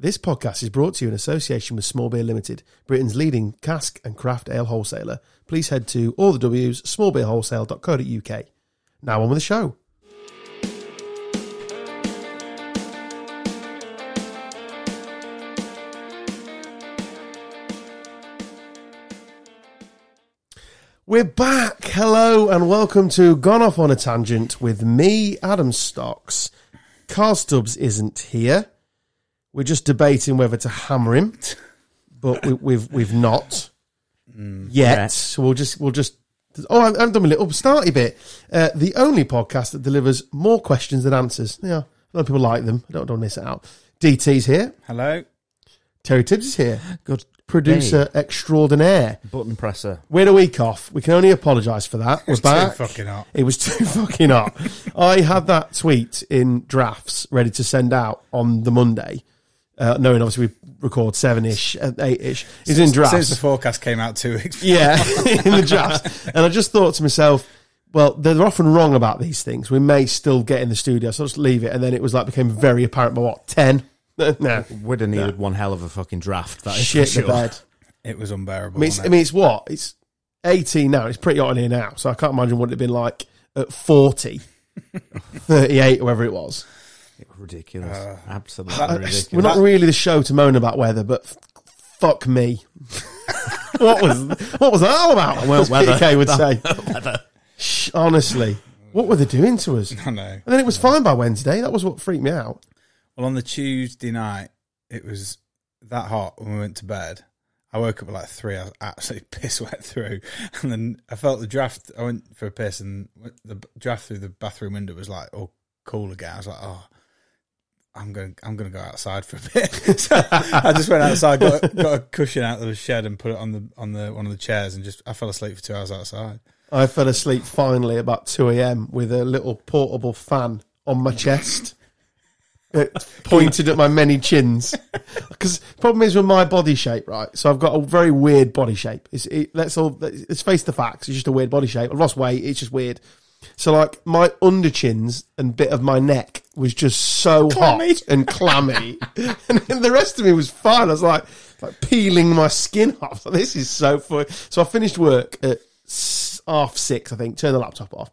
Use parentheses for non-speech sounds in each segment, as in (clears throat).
This podcast is brought to you in association with Small Beer Limited, Britain's leading cask and craft ale wholesaler. Please head to all the W's, smallbeerwholesale.co.uk. Now on with the show. We're back. Hello and welcome to Gone Off on a Tangent with me, Adam Stocks. Carl Stubbs isn't here. We're just debating whether to hammer him, but we, we've we've not yet. Right. So we'll just we'll just. Oh, I've, done a little starty bit. Uh, the only podcast that delivers more questions than answers. Yeah, a lot of people like them. I don't, don't miss it out. DT's here. Hello. Terry Tibbs is here. Good Producer extraordinaire. button presser. We had a week off. We can only apologise for that. We're back. too fucking hot. It was (laughs) too fucking hot. I had that tweet in drafts ready to send out on the Monday, uh, knowing obviously we record seven ish, eight ish. It's in drafts. Since the forecast came out two weeks. yeah, (laughs) in the drafts. And I just thought to myself, well, they're often wrong about these things. We may still get in the studio, so I'll just leave it. And then it was like became very apparent by what ten. (laughs) no, Would have needed one hell of a fucking draft. That is shit for the sure. bed. It was unbearable. I mean, it's, wasn't I mean, it's what it's eighteen now. It's pretty hot in here now, so I can't imagine what it'd have been like at 40, (laughs) 38, or whatever it was. Ridiculous. Uh, Absolutely I- ridiculous. we're not really the show to moan about weather, but f- fuck me. (laughs) what was what was that all about? (laughs) Well, as weather. PK would (laughs) say. Shh, honestly, what were they doing to us? I know. And then it was fine by Wednesday. That was what freaked me out. Well, on the Tuesday night, it was that hot when we went to bed. I woke up at like three. I was absolutely piss wet through, and then I felt the draft. I went for a piss, and the draft through the bathroom window was like all cool again. I was like, oh. I'm going. I'm going to go outside for a bit. (laughs) so I just went outside, got, a- got a cushion out of the shed, and put it on the on the one of the chairs, and just I fell asleep for two hours outside. I fell asleep finally about 2 a.m. with a little portable fan on my chest. It pointed at my many chins. Because problem is with my body shape, right? So I've got a very weird body shape. It's, it, let's all let's face the facts. It's just a weird body shape. I've lost weight. It's just weird. So like my under chins and bit of my neck was just so Clammy. hot and clammy, (laughs) and then the rest of me was fine. I was like like peeling my skin off. (laughs) This is so funny. So I finished work at half six, I think. Turned the laptop off.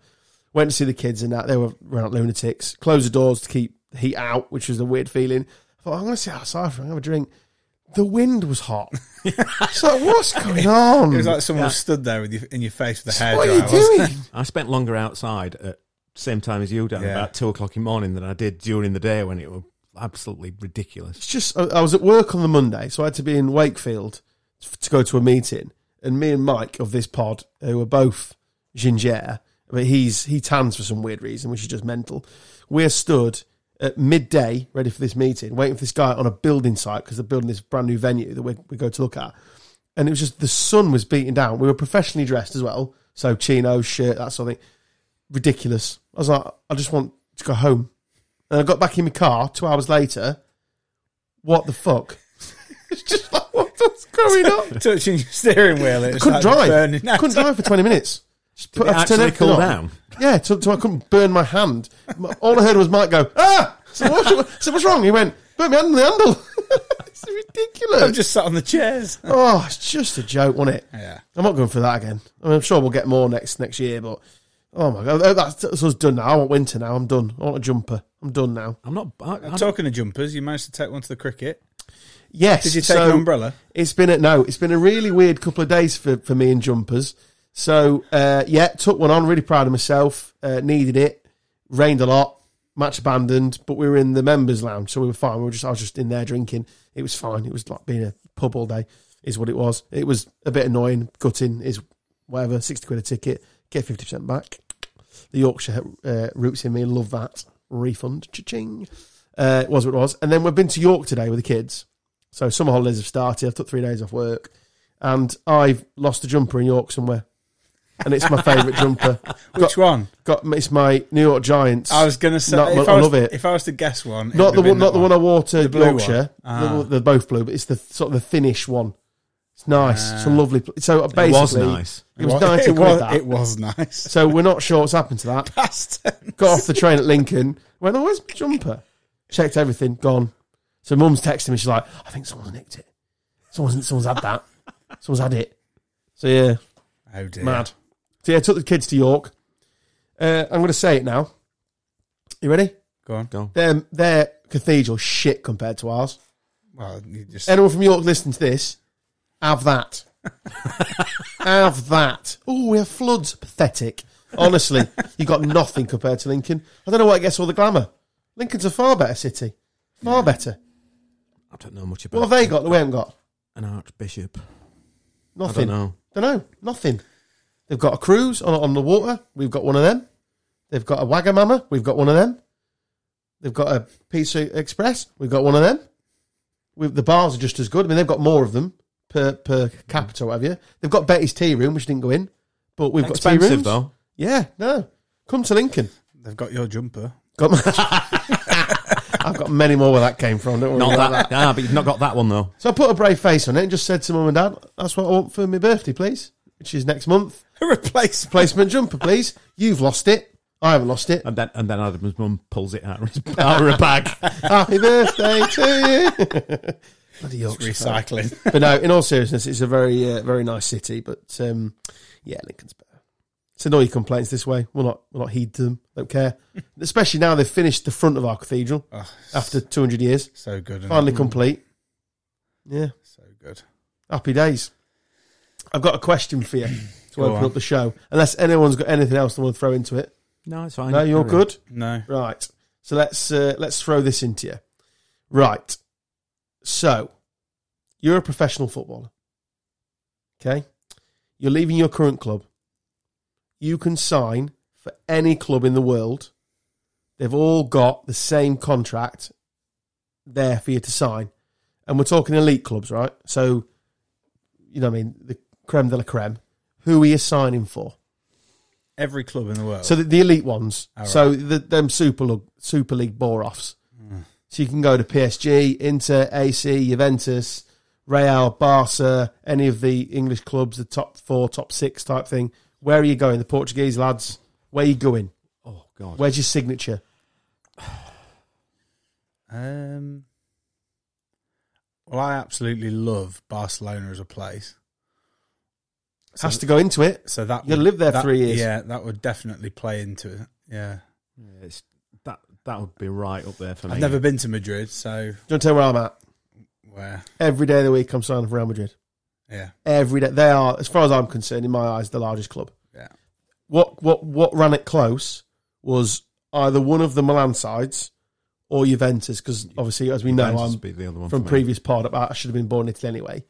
Went to see the kids and that. They were running lunatics. Closed the doors to keep the heat out, which was a weird feeling. I thought, I'm going to sit outside for a have a drink. The wind was hot. it's like, what's going on? It was like someone was stood there with you in your face with a hair what are you dryer. doing? I spent longer outside at same time as you, Dan, Yeah. about two o'clock in the morning than I did during the day when it was absolutely ridiculous. It's just, I I was at work on the Monday, so I had to be in Wakefield to go to a meeting. And me and Mike of this pod, who were both ginger, but he's he tans for some weird reason, which is just mental. We're stood at midday, ready for this meeting, waiting for this guy on a building site because they're building this brand new venue that we, we go to look at. And it was just the sun was beating down. We were professionally dressed as well, so chino, shirt, that sort of thing. Ridiculous. I was like, I just want to go home. And I got back in my car two hours later. What the fuck? (laughs) it's just like, what's going (laughs) on? touching your steering wheel. I couldn't drive. burning couldn't drive for 20 minutes. Just put, Did it to actually cool on. down? Yeah, so, so I couldn't burn my hand. All I heard was Mike go, ah! So what's, so what's wrong? He went, burn my hand on the handle. (laughs) it's ridiculous. I'm just sat on the chairs. oh, it's just a joke, wasn't it? Yeah. I'm not going for that again. I mean, I'm sure we'll get more next next year, but oh my god, that's, that's us done now. I want winter now. I'm done. I want a jumper. I'm done now. I'm not. I, I, Talking of jumpers, you managed to take one to the cricket. Yes. Did you take so an umbrella? It's been a no. It's been a really weird couple of days for, for me and jumpers. So uh, yeah, took one on. Really proud of myself. Uh, needed it. Rained a lot. Match abandoned, but we were in the members' lounge, so we were fine. We were just I was just in there drinking. It was fine. It was like being a pub all day. Is what it was. It was a bit annoying. Gutting is whatever. Sixty quid a ticket. Get fifty percent back. The Yorkshire uh, roots in me. Love that refund. Cha-ching. Uh, it was what it was. And then we've been to York today with the kids. So summer holidays have started. I've took three days off work, and I've lost a jumper in York somewhere, and it's my favourite jumper. (laughs) Which one? Got it's my New York Giants. I was going to say. Not- if I I, love it. If I was to guess one, not the one, not the that one I wore to The blue Yorkshire. one. Ah. They're both blue, but it's the sort of the thinnish one. It's nice. it's a Ah. lovely. pl- So it basically, was nice. It was It ninety it was, that. it was nice. So we're not sure what's happened to that. Past. Got off the train at Lincoln. Went, oh, where's my jumper? Checked everything. Gone. So mum's texting me. She's like, I think someone's nicked it. Someone's someone's had that. Someone's had it. So yeah, Oh dear. mad. So yeah, I took the kids to York. Uh, I'm going to say it now. You ready? Go on. Go. Their their cathedral shit compared to ours. Well, you just Anyone from York listening to this, have that. (laughs) have that. Oh, we have floods. Pathetic. Honestly, you got nothing compared to Lincoln. I don't know why it gets all the glamour. Lincoln's a far better city. Far better. I don't know much about What have they got that we haven't got? an archbishop. Nothing. I don't know. Don't know. Nothing. They've got a cruise on, on the water. We've got one of them. They've got a Wagamama. We've got one of them. They've got a Pizza Express. We've got one of them. We've, the bars are just as good. I mean, they've got more of them per per capita, or whatever. you. They've got Betty's tea room, which didn't go in, but we've got tea Expensive rooms. though. Yeah, no. Come to Lincoln. they've got your jumper. Got (laughs) I've got many more where that came from. Don't worry Not about that. Ah, but you've not got that one though. So I put a brave face on it and just said to mum and dad, "That's what I want for my birthday, please." Which is next month. (laughs) A replacement. Placement jumper, please. You've lost it. I haven't lost it. And then and then Adam's mum pulls it out of, his, (laughs) out of her bag. (laughs) Happy birthday to you. Bloody Yorkshire. Recycling. But no, in all seriousness, it's a very, uh, very nice city. But um, yeah, Lincoln's better. So no, your complaints this way. We'll not, we'll not heed to them. Don't care. Especially now they've finished the front of our cathedral Oh, after 200 years. so good. isn't Finally it? complete. Yeah, So good. happy days. I've got a question for you (clears throat) to Go open on. up the show. Unless anyone's got anything else they want to throw into it. No, it's fine. No, you're Carry on. good. No. Right. So let's uh, let's throw this into you. Right. So you're a professional footballer. Okay. You're leaving your current club. You can sign for any club in the world. They've all got the same contract there for you to sign. And we're talking elite clubs, right? So, you know what I mean? The creme de la creme. Who are you signing for? Every club in the world. So the, the elite ones. Right. So the, them Super League, Super League bore offs. So you can go to PSG, Inter, AC, Juventus, Real, Barca, any of the English clubs, the top four, top six type thing. Where are you going? The Portuguese lads. Where are you going? Oh god. Where's your signature? (sighs) um, well, I absolutely love Barcelona as a place. So, Has to go into it. so that You gotta live there that- three years. Yeah, that would definitely play into it. Yeah, Yeah, it's, that that would be right up there for me. I've never been to Madrid, so Do you want to tell you where I'm at? where? Every day of the week, I'm signing for Real Madrid. Yeah, Every day. They are, as far as I'm concerned, in my eyes, the largest club. yeah. What what what ran it close was either one of the Milan sides or Juventus, because obviously, as we know, Juventus I'm be the other one from previous pod. I should have been born in Italy anyway,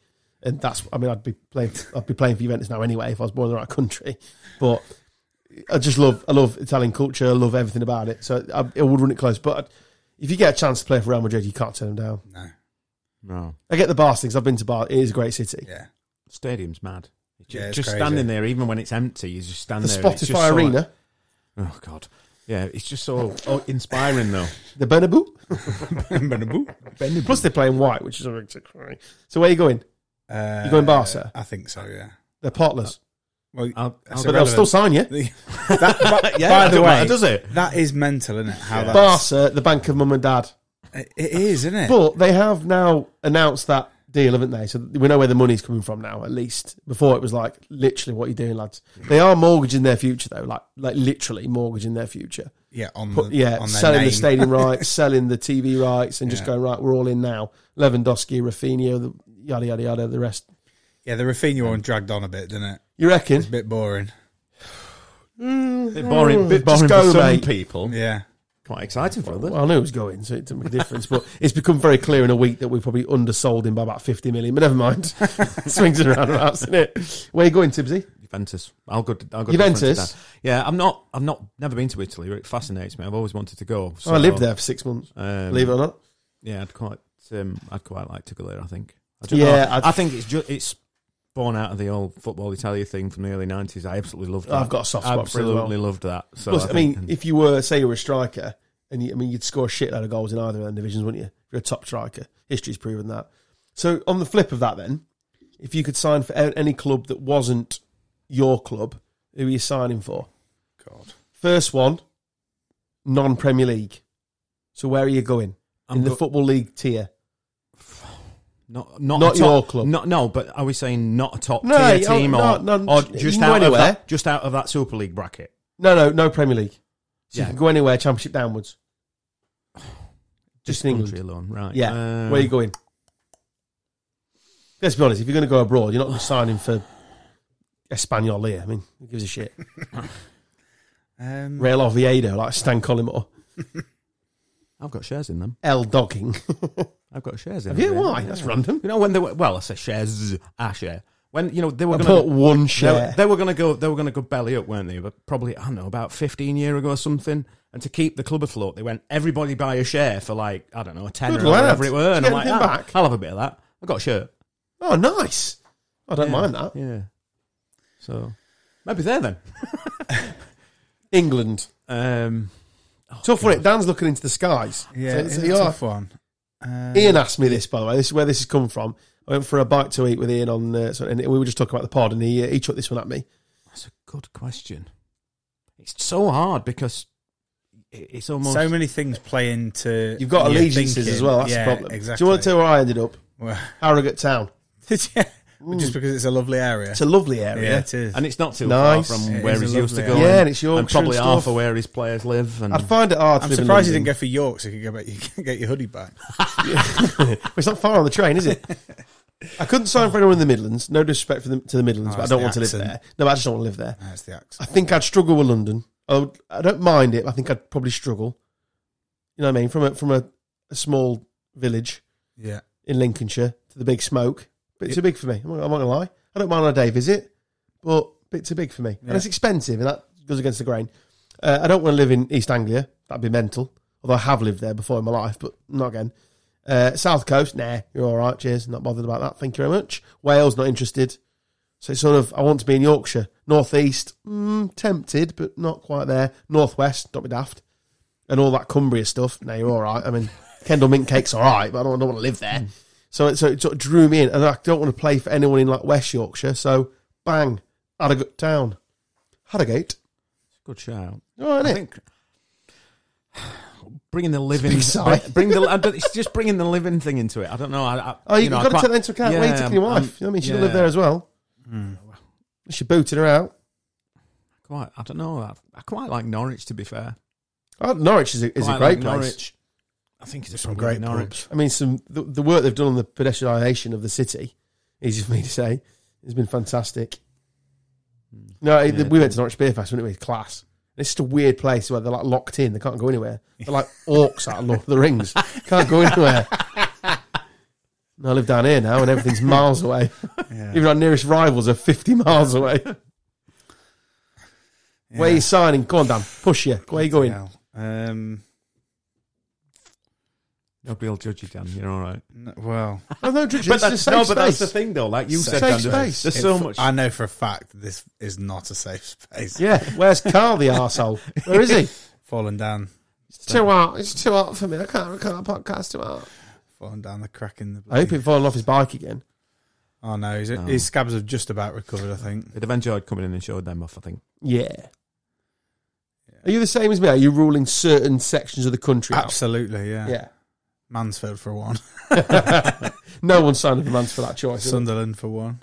and that's. I mean, I'd be playing. I'd be playing for Juventus now anyway if I was born in the right country. But I just love. I love Italian culture. I love everything about it. So I, it would run it close. But if you get a chance to play for Real Madrid, you can't turn them down. No, No, I get the Bar things. I've been to Bar. It is a great city. yeah. stadium's mad. Yeah, just crazy. standing there, even when it's empty, you just stand The there. and it's just Spotify so- Arena, oh god, yeah, it's just so oh, inspiring though. (laughs) the (laughs) Bernabeu. Bernabeu. Plus they're playing white, which is a big cry. So where are you going? Uh, You going Barca? I think so. Yeah. They're potless, Well, I'll, I'll but they'll still sign you. (laughs) that, by, (laughs) yeah, by the way, matter, does it? that is mental, isn't it? How Yeah. that's Barca, the bank of mum and dad. it it is, isn't it? But they have now announced that deal, haven't they? So we know where the money's coming from now, at least. Before it was like, literally, what are you doing, lads? They are mortgaging their future, though, like like literally mortgaging their future. yeah, on Put, the, yeah, on their selling name. the stadium rights, (laughs) selling the TV rights, and just going, right, we're all in now. Lewandowski, Raphinha, the yada, yada, yada, the rest. Yeah, the Raphinha one dragged on a bit, didn't it? You reckon? It's a bit boring. Bit boring, bit Just boring go, for some mate. people. Yeah, Quite exciting for others. Well, I knew it was going, so it didn't make a difference. But it's become very clear in a week that we've probably undersold him by about 50 million. But never mind. (laughs) Swings and roundabouts, isn't it? Where you going, Tibbsy? Juventus. I'll go. I'll go Juventus? To France today. yeah, I'm not. I've not. Never been to Italy. It fascinates me. I've always wanted to go. Oh, I lived there for six months, Um, believe it or not. Yeah, I'd quite. Um, I'd quite like to go there. I think. I don't Yeah, know. I'd- I think it's ju- it's born out of the old football Italia thing from the early '90s. I absolutely loved that. I've got a soft spot for it well. Absolutely loved that. So Plus, I, think- mean, if you were, say, you were a striker, and you, I mean, you'd score a shitload of goals in either of them divisions, wouldn't you? If you're a top striker. History's proven that. So, on the flip of that, then, if you could sign for any club that wasn't your club, who are you signing for? God. First one, non Premier League. So, where are you going? I'm in the go- Football League tier. Not not, Not top, your club. Not no, but are we saying not a top No, tier team no, or, no, or just can go out of that, just out of that Super League bracket? No, no, no Premier League. So Yeah. you can go anywhere, Championship downwards. Just in country England. alone, right? Yeah. Uh, Where are you going? Let's be honest. If you're going to go abroad, you're not going to sign in for Espanyol here. I mean, who gives a shit? (laughs) Um, Real Oviedo, like Stan Collymore. (laughs) I've got shares in them. L Dogging. (laughs) I've got shares in Have them. you? yeah. Why? That's random. You know when they were well, I say shares, a share. When you know they were I going put to one they, share. they were going to go they were going to go belly up, weren't they? But probably I don't know about fifteen year ago or something. And to keep the club afloat, they went everybody buy a share for like I don't know a tenner Good or lad. whatever it were. Did And you I'm get like, anything "Ah, back?" I'll have a bit of that. I got a shirt. Oh, nice. I don't mind that. Yeah. So maybe there then. (laughs) England. Um, oh, Tough one. God. it. Dan's looking into the skies. yeah, So- it's so a tough one. Uh, Ian asked me this, by the way. This is where this has come from. I went for a bite to eat with Ian on, uh, so, and we were just talking about the pod, and he uh, he took this one at me. That's a good question. It's so hard because it- it's almost so many things play into. You've got your allegiances as thinking. well. That's yeah, the problem. Exactly. Do you want to tell where I ended up? Well, (laughs) Harrogate Town. Yeah, just because it's a lovely area. It's a lovely area. yeah, area. it is. and it's not too Nice. far from It where is a he's used to lovely going. Yeah, and it's Yorkshire and probably and half of where his players live. And I'd find it hard to I'm surprised you didn't go for York so you could go back, (laughs) you can get your hoodie back. (laughs) It's not far on the train, is it? I couldn't sign for anyone in the Midlands. No disrespect for the, to the Midlands, Oh, but I don't the want to live there. No, I just don't want to live there. That's the axe. I think I'd struggle with London. I, would, I don't mind it. but I think I'd probably struggle. You know what I mean? From a from a, a small village Yeah. in Lincolnshire to the big smoke, bit too big for me. I'm not, I'm not gonna lie. I don't mind on a day visit, but a bit too big for me, and it's expensive, and that goes against the grain. Uh, I don't want to live in East Anglia. That'd be mental. Although I have lived there before in my life, but not again. Uh, South Coast, nah, you're all right. Cheers, not bothered about that. Thank you very much. Wales, not interested. So it's sort of, I want to be in Yorkshire. North East, mm, tempted, but not quite there. Northwest, don't be daft. And all that Cumbria stuff, nah, you're all right. I mean, Kendal Mint Cake's all right, but I don't, I don't want to live there. So, it- so it sort of drew me in, and I don't want to play for anyone in like West Yorkshire. So, bang, Harrogate Town, Harrogate. good shout. Right, I think (sighs) bringing the living, (laughs) bring the. It's just bringing the living thing into it. I don't know. I, I, Oh, you, know, have I got to quite- take that into account. You Yeah, taking your wife? You know I mean? She'll yeah. live there as well. Hmm. She booted her out. Quite. I don't know. I, I quite like Norwich. To be fair, Oh, Norwich is a, is a great like place. Norwich. I think it's Some great Norwich. pubs. I mean, some the, the work they've done on the pedestrianisation of the city, easy for me to say, has been fantastic. No, Yeah. we went to Norwich Beer Fest, went we? Class. It's just a weird place where they're like locked in. They can't go anywhere. They're like (laughs) orcs out of Lord of the Rings. Can't go anywhere. (laughs) No, I live down here now, and everything's miles away. Yeah. Even our nearest rivals are fifty miles away. (laughs) Where are you signing? Go on, Dan. Push you. Where are you going? Um, Nobody will judge you, Dan. You're all right. n- well, (laughs) Oh, no, Judge, But that's, safe no, but that's the thing, though. Like you Safe said, Dan, space. there's so f- much. I know for a fact this is not a safe space. Yeah, where's Carl, the arsehole? Where is he? (laughs) Falling down, It's too hot. It's too hot for me. I can't record a podcast too hot. falling down the crack in the. I hope he falling off his bike again. Oh no, his, No. his scabs have just about recovered. I think. They'd have enjoyed coming in and showed them off. I think. Yeah. Are you the same as me? Are you ruling certain sections of the country out? Absolutely, yeah. Yeah. Mansfield for one, (laughs) no one signed up for Mans for that choice. Sunderland for one.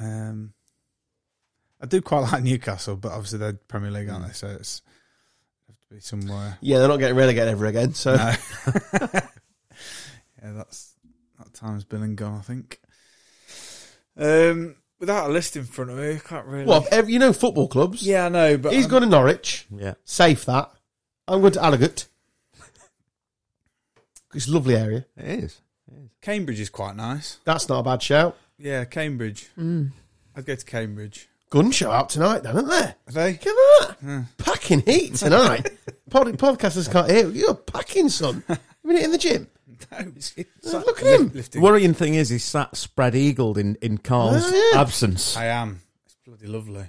Um, I do quite like Newcastle, but obviously they're Premier League, aren't they? So it's have to be somewhere. Yeah, they're not getting relegated ever again. So No. (laughs) (laughs) yeah, that's that time's been and gone. I think. Um, without a list in front of me, I can't really. what? Every, you know, football clubs. Yeah, I know, but He's I'm- gone to Norwich. Yeah. Safe that. I'm going to Harrogate. It's a lovely area. It is. Cambridge is quite nice. That's not a bad shout. Yeah, Cambridge. Mm. I'd go to Cambridge. Gun show out tonight, then, isn't there? Are they? Look at that. Yeah. Packing heat tonight. (laughs) Pod- podcasters can't hear. You're packing, son. (laughs) You been in the gym? No, it's, it's Oh, look at him. lifting. The worrying thing is, he's sat spread eagled in in Carl's Oh, yeah. absence. I am. It's bloody lovely.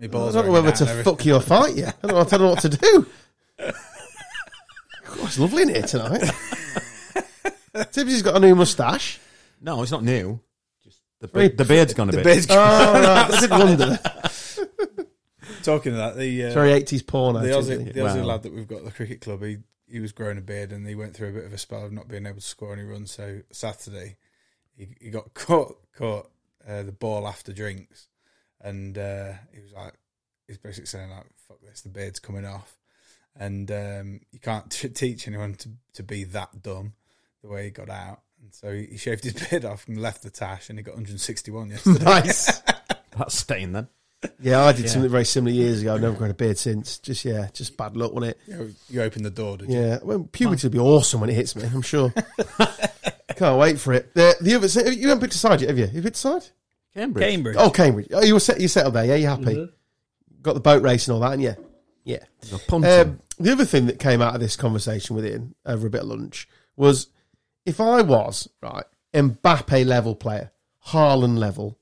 My I don't know whether to fuck you or fight you. I don't know, I don't know what to do. (laughs) God, it's lovely in here tonight. (laughs) Tibbsy's got a new moustache. No, it's not new. Just the, Very- the beard's gone a The bit. beard's (laughs) Oh, right. I did wonder. (laughs) Talking of that, the uh, Sorry, 80s porno. the Tibbsy. Aussie, the Wow. Aussie lad that we've got at the cricket club, he he was growing a beard and he went through a bit of a spell of not being able to score any runs. So Saturday, he he got caught caught uh, the ball after drinks, and uh, he was like, he's basically saying like, "Fuck this, the beard's coming off," and um, you can't (laughs) t- teach anyone to to be that dumb the way he got out. And so he he shaved his (laughs) beard off and left the tash, and he got 161 yesterday. nice. (laughs) That's staying then. Yeah, I did Yeah. something very similar years ago. I've never grown a beard since. Just yeah, just bad luck, wasn't it? you, you opened the door, did you? Yeah, well, puberty will be awesome when it hits me. I'm sure. Can't wait for it. The, the other, so you haven't picked a side yet, have you? You picked a side? Cambridge. Cambridge. Oh, Cambridge. Oh, you were set. You settled there. Yeah, you happy? Got the boat race and all that, and yeah, yeah. Um, the other thing that came out of this conversation with Ian over a bit of lunch was if I was right Mbappe level player, Haaland level,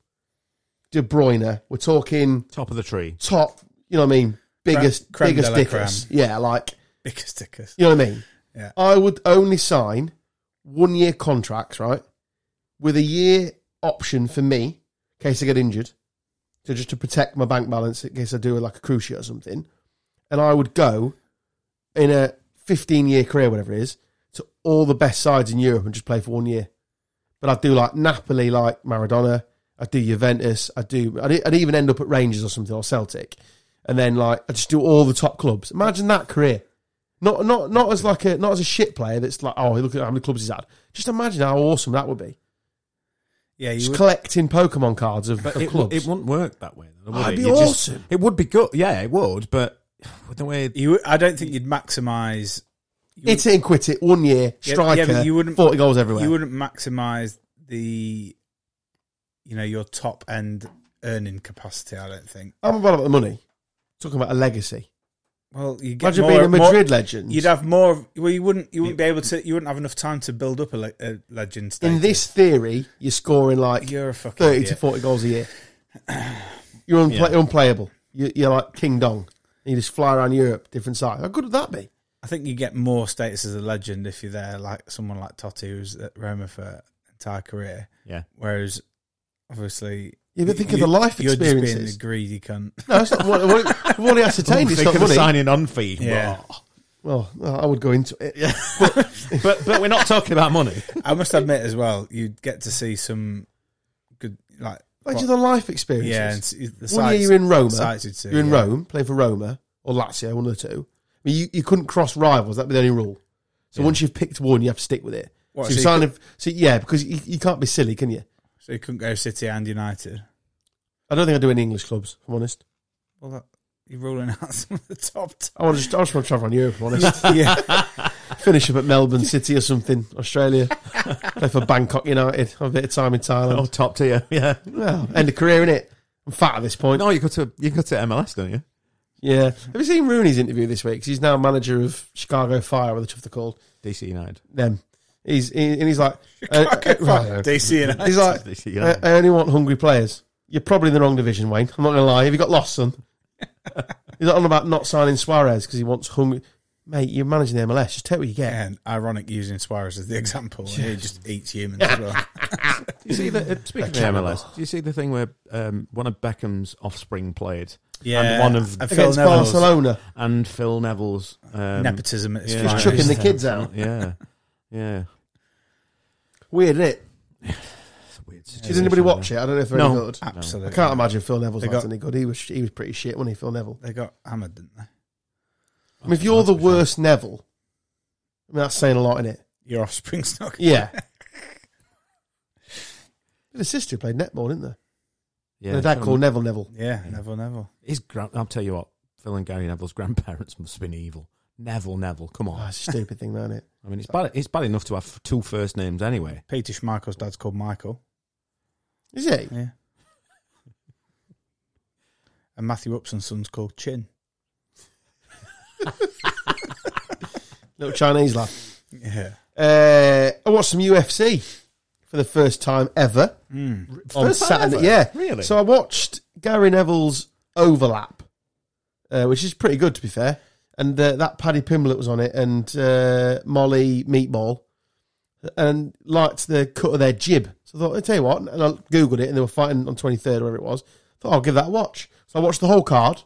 De Bruyne, we're talking Top of the tree. top. You know what I mean? Biggest, creme de biggest la dickers. Yeah, like Biggest stickers. you know what I mean. Yeah. I would only sign one year contracts, right, with a year option for me in case I get injured, so just to protect my bank balance in case I do like a cruciate or something. And I would go in a 15 year career, whatever it is, to all the best sides in Europe and just play for one year. But I'd do like Napoli, like Maradona. I'd do Juventus. I'd do. I'd, I'd even end up at Rangers or something or Celtic, and then like I just do all the top clubs. Imagine that career. Not not not as like a not as a shit player that's like oh look at how many clubs he's had. Just imagine how awesome that would be. Yeah, you Just would, collecting Pokemon cards of, But of it, clubs. it wouldn't work that way. Would Oh, it? it'd be You just- awesome. it would be good. Yeah, it would. But (sighs) the way you. I don't think you'd maximise. You Hit it and quit it. One year, Yeah, striker, yeah, but you wouldn't- forty goals everywhere. you wouldn't maximise the, you know, your top end earning capacity. I don't think. I'm about the money. Talking about a legacy. Well, you get Imagine more, being a more- Madrid legend. You'd have more. Well, you wouldn't. You wouldn't be able to. You wouldn't have enough time to build up a, le, a legend. Status. In this theory, you're scoring like you're a fucking thirty idiot. to forty goals a year. You're, unpla- Yeah. you're unplayable. You're, you're like King Dong. You just fly around Europe, different sides. How good would that be? I think you get more status as a legend if you're there, like someone like Totti, who's at Roma for an entire career. Yeah. Whereas, obviously, Yeah, but think of the life you're just being experiences. a greedy cunt. (laughs) No, it's not. What, what, we've already ascertained it's think not of money. signing on fee. Yeah. Well, I would go into it. Yeah. (laughs) but but we're not talking about money. I must admit as well, you'd get to see some good, like, Just the life experiences. yeah, the One year you're in Roma. sights you'd see, You're in yeah. Rome, playing for Roma or Lazio, one of the two. I mean, you, you couldn't cross rivals. That'd be the only rule. So Yeah. once you've picked one, you have to stick with it. What, so so, you could- of, so yeah, because you, you can't be silly, can you? so you couldn't go City and United. I don't think I do any English clubs. If I'm honest. Well, that, you're ruling (laughs) out some of the top. T- I want to just, I just want to travel around Europe. If I'm honest. (laughs) yeah, Finish up at Melbourne City or something, Australia. Play for Bangkok United. Have a bit of time in Thailand. Oh, top tier. Yeah. Well, end of career in it. I'm fat at this point. No, you go to you go to MLS, don't you? Yeah. Have you seen Rooney's interview this week? 'Cause he's now manager of Chicago Fire, or the chuff they're called. DC United. Them. He's he, and he's like, uh, uh, right. DC United. he's like, (laughs) DC I, United. I only want hungry players. You're probably in the wrong division, Wayne. I'm not gonna lie. Have you got lost, son? (laughs) he's on about not signing Suarez because he wants hungry. Mate, you're managing the MLS. Just take what you get. And ironic using Suarez as the example. He just eats humans as well. (laughs) Do you see the uh, speaking of the MLS? Do you see the thing where um, one of Beckham's offspring played Yeah, one of- and Phil Against Neville's Barcelona, and Phil Neville's um, nepotism at its yeah. just finest. chucking the kids out. (laughs) Yeah, yeah. Weird, isn't it? It's a Did situation, anybody watch it? I don't know if they're No. any good. Absolutely. I can't imagine Phil Neville's They not got- any good. He was he was pretty shit, wasn't he, Phil Neville? They got hammered, didn't they? I mean, if you're the worst Neville, I mean that's saying a lot in it. Your offspring's not. (laughs) Yeah. The sister who played netball, didn't there? Yeah, the dad called Neville Neville. Yeah, Neville, Neville. His gran- I'll tell you what, Phil and Gary Neville's grandparents must have been evil. Neville, Neville, come Oh, on. Ah, it's a stupid thing, isn't it? I mean, it's bad. It's bad enough to have two first names anyway. Peter Schmeichel's dad's called Michael. Is he? Yeah. (laughs) And Matthew Upson's son's called Chin. (laughs) Little Chinese lad. Yeah. Uh, I watched some UFC for the first time ever Mm. on time Saturday. ever? Yeah. Really? So I watched Gary Neville's Overlap, uh, which is pretty good to be fair. And uh, that Paddy Pimblett was on it, and uh, Molly Meatball, and liked the cut of their jib. So I thought, I tell you what, and I googled it, and they were fighting on twenty third, whatever it was. I Thought I'll give that a watch. So I watched the whole card.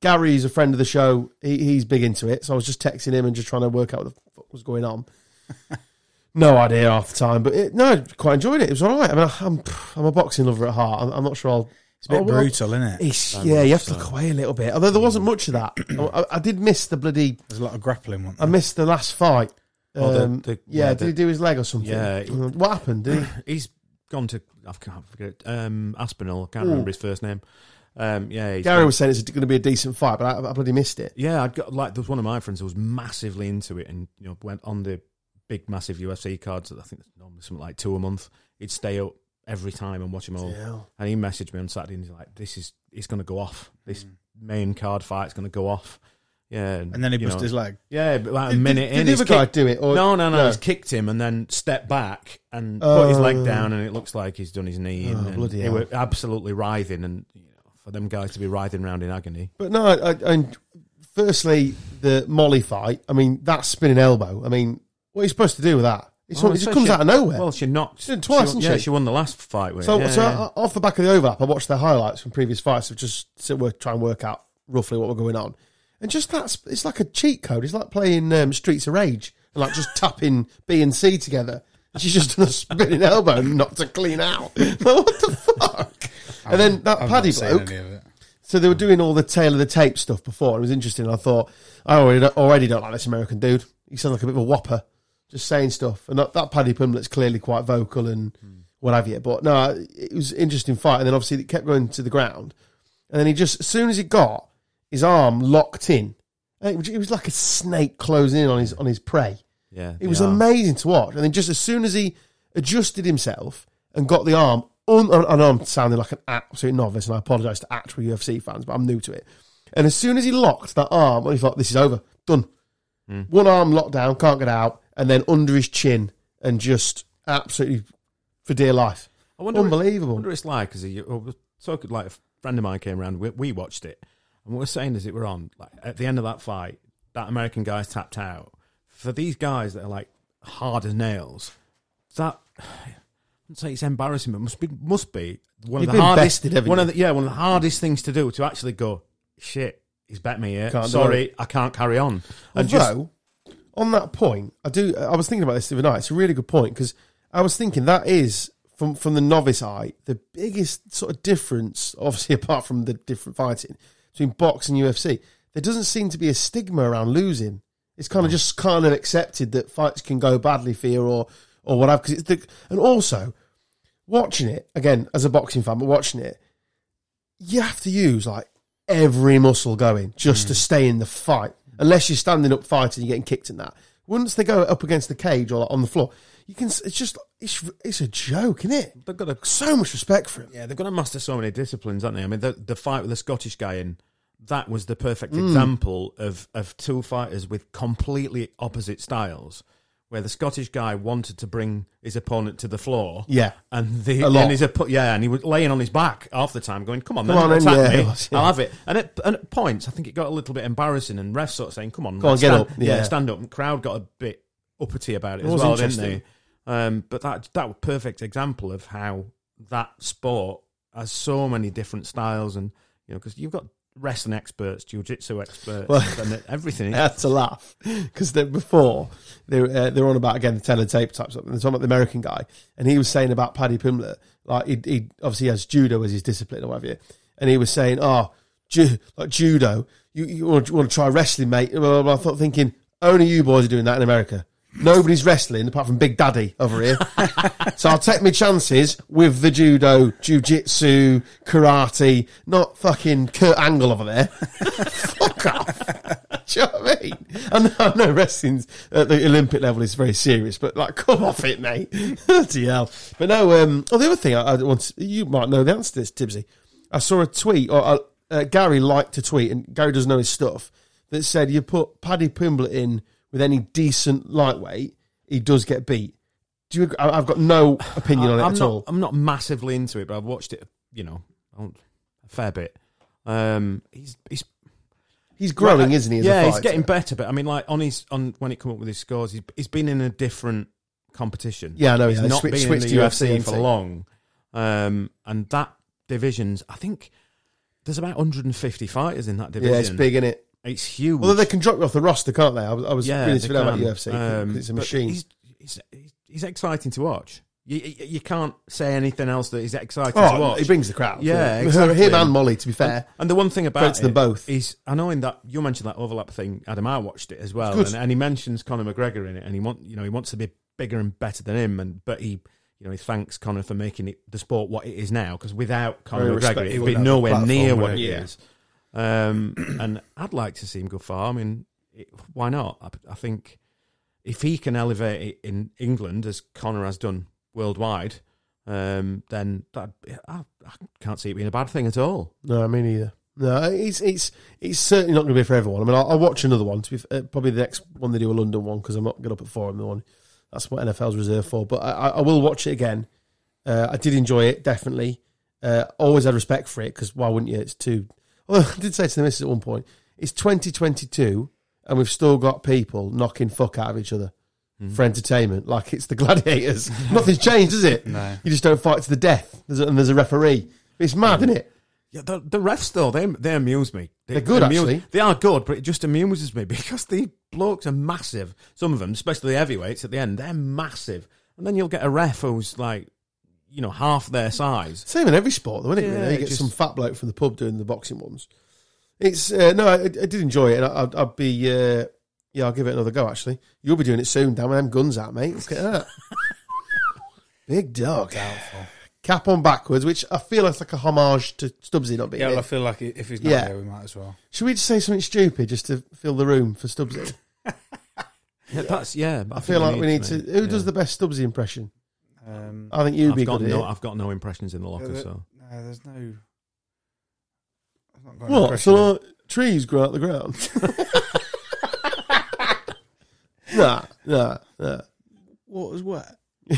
Gary's a friend of the show. He, he's big into it, so I was just texting him and just trying to work out what the fuck was going on. (laughs) no idea half the time, but it, no, quite enjoyed it. It was all right. I mean, I'm I'm a boxing lover at heart. I'm, I'm not sure I'll. It's a bit Oh, well, brutal, isn't it? It's, yeah, you have much to look away a little bit. Although there wasn't much of that. (clears throat) I, I did miss the bloody. There's a lot of grappling. One. I missed the last fight. Oh, the- Um, the- yeah, yeah, did he do his leg or something? Yeah. What happened? Did he? (clears throat) He's gone to I can't forget um, Aspinall. I can't Ooh. remember his first name. Um, yeah, he's Gary gone- was saying it's going to be a decent fight, but I, I bloody missed it. Yeah, I'd got like there was one of my friends who was massively into it, and you know went on the big massive UFC cards. I think it's normally something like two a month. He'd stay up every time and watch them all. Yeah. And he messaged me on Saturday, and he's like, "This is it's going to go off. This main card fight's going to go off." Yeah, and then he you busted his leg. Yeah, but like a minute did, in, did the other guy kicked- do it? Or, no, no, no, no. He's kicked him and then stepped back and put his Oh. leg down, and it looks like he's done his knee. in, Oh, and bloody they hell. were absolutely writhing, and you know, for them guys to be writhing around in agony. But no, I, I, and firstly, the Molly fight. I mean, that spinning elbow. I mean, what are you supposed to do with that? It's Oh, it just so comes she- out of nowhere. Well, she knocked She twice, she, yeah, she? she won the last fight with. so, yeah, so yeah. off the back of the overlap, I watched the highlights from previous fights to just so we're trying to work out roughly what were going on. And just that's it's like a cheat code. It's like playing um, Streets of Rage and like just tapping B and C together. She's just done (laughs) a spinning elbow and knocked her clean out. (laughs) Like, what the fuck? And then that I've Paddy bloke. any of it. So they were doing all the tale of the tape stuff before. It was interesting. I thought I already don't, already don't like this American dude. He sounds like a bit of a whopper, just saying stuff. And that, that Paddy Pimblett's clearly quite vocal and what have you. But no, it was an interesting fight. And then obviously it kept going to the ground. And then he just, as soon as he got his arm locked in, it was, it was like a snake closing in on his on his prey. yeah, It was amazing to watch. And then just as soon as he adjusted himself and got the arm, un- I know I'm sounding like an absolute novice, and I apologise to actual UFC fans, but I'm new to it. And as soon as he locked that arm, he thought, "This is over, done." Hmm. One arm locked down, can't get out, and then under his chin, and just absolutely for dear life. I wonder, Unbelievable. I wonder what it's like because so could like a friend of mine came around. We, we watched it, and what we're saying as it were on, like at the end of that fight, that American guy's tapped out. For these guys that are like hard as nails, that say it's embarrassing, but must be must be one You've of the hardest. bested, one you? of the, yeah, one of the hardest things to do to actually go shit. He's bet me here. Can't Sorry, I can't carry on. And just Although, on that point, I do. I was thinking about this the other night. It's a really good point because I was thinking that is from from the novice eye the biggest sort of difference. Obviously, (laughs) apart from the different fighting between box and UFC, there doesn't seem to be a stigma around losing. It's kind of just kind of accepted that fights can go badly for you or or whatever. Because it's the and also watching it again as a boxing fan, but watching it, you have to use like every muscle going just to stay in the fight. Unless you're standing up fighting, you're getting kicked in that. Once they go up against the cage or like on the floor, you can. It's just it's it's a joke, isn't it? they've got a So much respect for him. Yeah, they've got to master so many disciplines, aren't they? I mean, the, the fight with the Scottish guy in that was the perfect Mm. example of of two fighters with completely opposite styles. Where the Scottish guy wanted to bring his opponent to the floor, Yeah. and the and his yeah, and he was laying on his back half the time, going, "Come on, Come then, on attack yeah, me, was, yeah. I'll have it." And at, and at points, I think it got a little bit embarrassing, and refs sort of saying, "Come on, Go on, let's get stand, up." yeah. Yeah. stand up." And crowd got a bit uppity about it, It as well, didn't they? Um, but that that was a perfect example of how that sport has so many different styles, and you know, because you've got wrestling experts, jiu-jitsu experts, Well- and everything. (laughs) I had to laugh because before they were, uh, they were on about again the teletape type stuff. And they're talking about the American guy, and he was saying about Paddy Pimblett, like he, he obviously has judo as his discipline or whatever, and he was saying, "Oh, ju- like judo, you, you want, you to try wrestling, mate?" Blah. I thought thinking, only you boys are doing that in America. Nobody's wrestling apart from Big Daddy over here. (laughs) so I'll take my chances with the judo, jiu-jitsu, karate, not fucking Kurt Angle over there. (laughs) Fuck off. Do you know what I mean? I know, I know wrestling's at the Olympic level is very serious, but like, come off it, mate. (laughs) Bloody hell. But no, um, oh, the other thing I, I want you might know the answer to this, Tibbsy. I saw a tweet, or uh, uh, Gary liked a tweet, and Gary doesn't know his stuff, that said you put Paddy Pimblett in with any decent lightweight, he does get beat. Do you? I've got no opinion on it I'm at not, all. I'm not massively into it, but I've watched it, you know, a fair bit. Um, he's he's He's growing, Well, isn't he? As yeah, he's getting better. But I mean, like on his on when it come up with his scores, he's he's been in a different competition. Yeah, I know, He's yeah, not switch- been in the UFC UFC, for long. Um, and that divisions, I think there's about 150 fighters in that division. Yeah, it's big, is it? It's huge. Although they can drop you off the roster, can't they? I was, I was yeah, really they to know about. UFC. Um, it's a machine. He's, he's, he's exciting to watch. You, you, can't say anything else that is exciting to Oh, watch. he brings the crowd. Yeah, (laughs) Him and Molly, to be fair. And the one thing about to them both. is, I know in that you mentioned that overlap thing, Adam. I watched it as well, and, and he mentions Conor McGregor in it, and he want you know he wants to be bigger and better than him, and but he you know he thanks Conor for making it the sport what it is now, because without Conor Very McGregor, it'd be wouldn't have a nowhere near what it? it Yeah. is. Um, (clears throat) and I'd like to see him go far. I mean, it, why not? I, I think if he can elevate it in England as Conor has done worldwide, um, then that I, I can't see it being a bad thing at all. No, me neither. No, it's it's it's certainly not going to be for everyone. I mean, I'll, I'll watch another one. Be uh, probably the next one they do a London one because I'm not get up at four in the morning. That's what NFL's reserved for. But I, I I will watch it again. Uh, I did enjoy it definitely. Uh, always had respect for it because why wouldn't you? It's too. Well, (laughs) I did say to the missus at one point, it's 2022 and we've still got people knocking fuck out of each other mm. for entertainment, like it's the gladiators. (laughs) Nothing's changed, is it? No. You just don't fight to the death, there's a, and there's a referee. It's mad, isn't it? Yeah, the, the refs though they they amuse me. They, They're good, amuse- actually. They are good, but it just amuses me (laughs) because the blokes are massive. Some of them, especially the heavyweights at the end, they're massive. And then you'll get a ref who's like, you know, half their size. Same in every sport, though, isn't it? Yeah, really? You get just- some fat bloke from the pub doing the boxing ones. It's uh, no, I, I did enjoy it, and I, I'd, I'd be uh, yeah, I'll give it another go. Actually, you'll be doing it soon. Damn, them guns out, mate. Let's get that. (laughs) Big dog. Cap on backwards, which I feel like, like a homage to Stubbsy not being Yeah, well, I feel like if he's not Yeah. here, we might as well. Should we just say something stupid just to fill the room for Stubbsy? (laughs) Yeah, that's yeah. I feel like we need to. Who does the best Stubbsy impression? Um, I think you'd I've be got good no, at I've got no impressions in the Yeah, locker, that- so no, there's no. I've not got it. What? So of- uh, trees grow out the ground? (laughs) nah, nah, nah. what was wet? (laughs)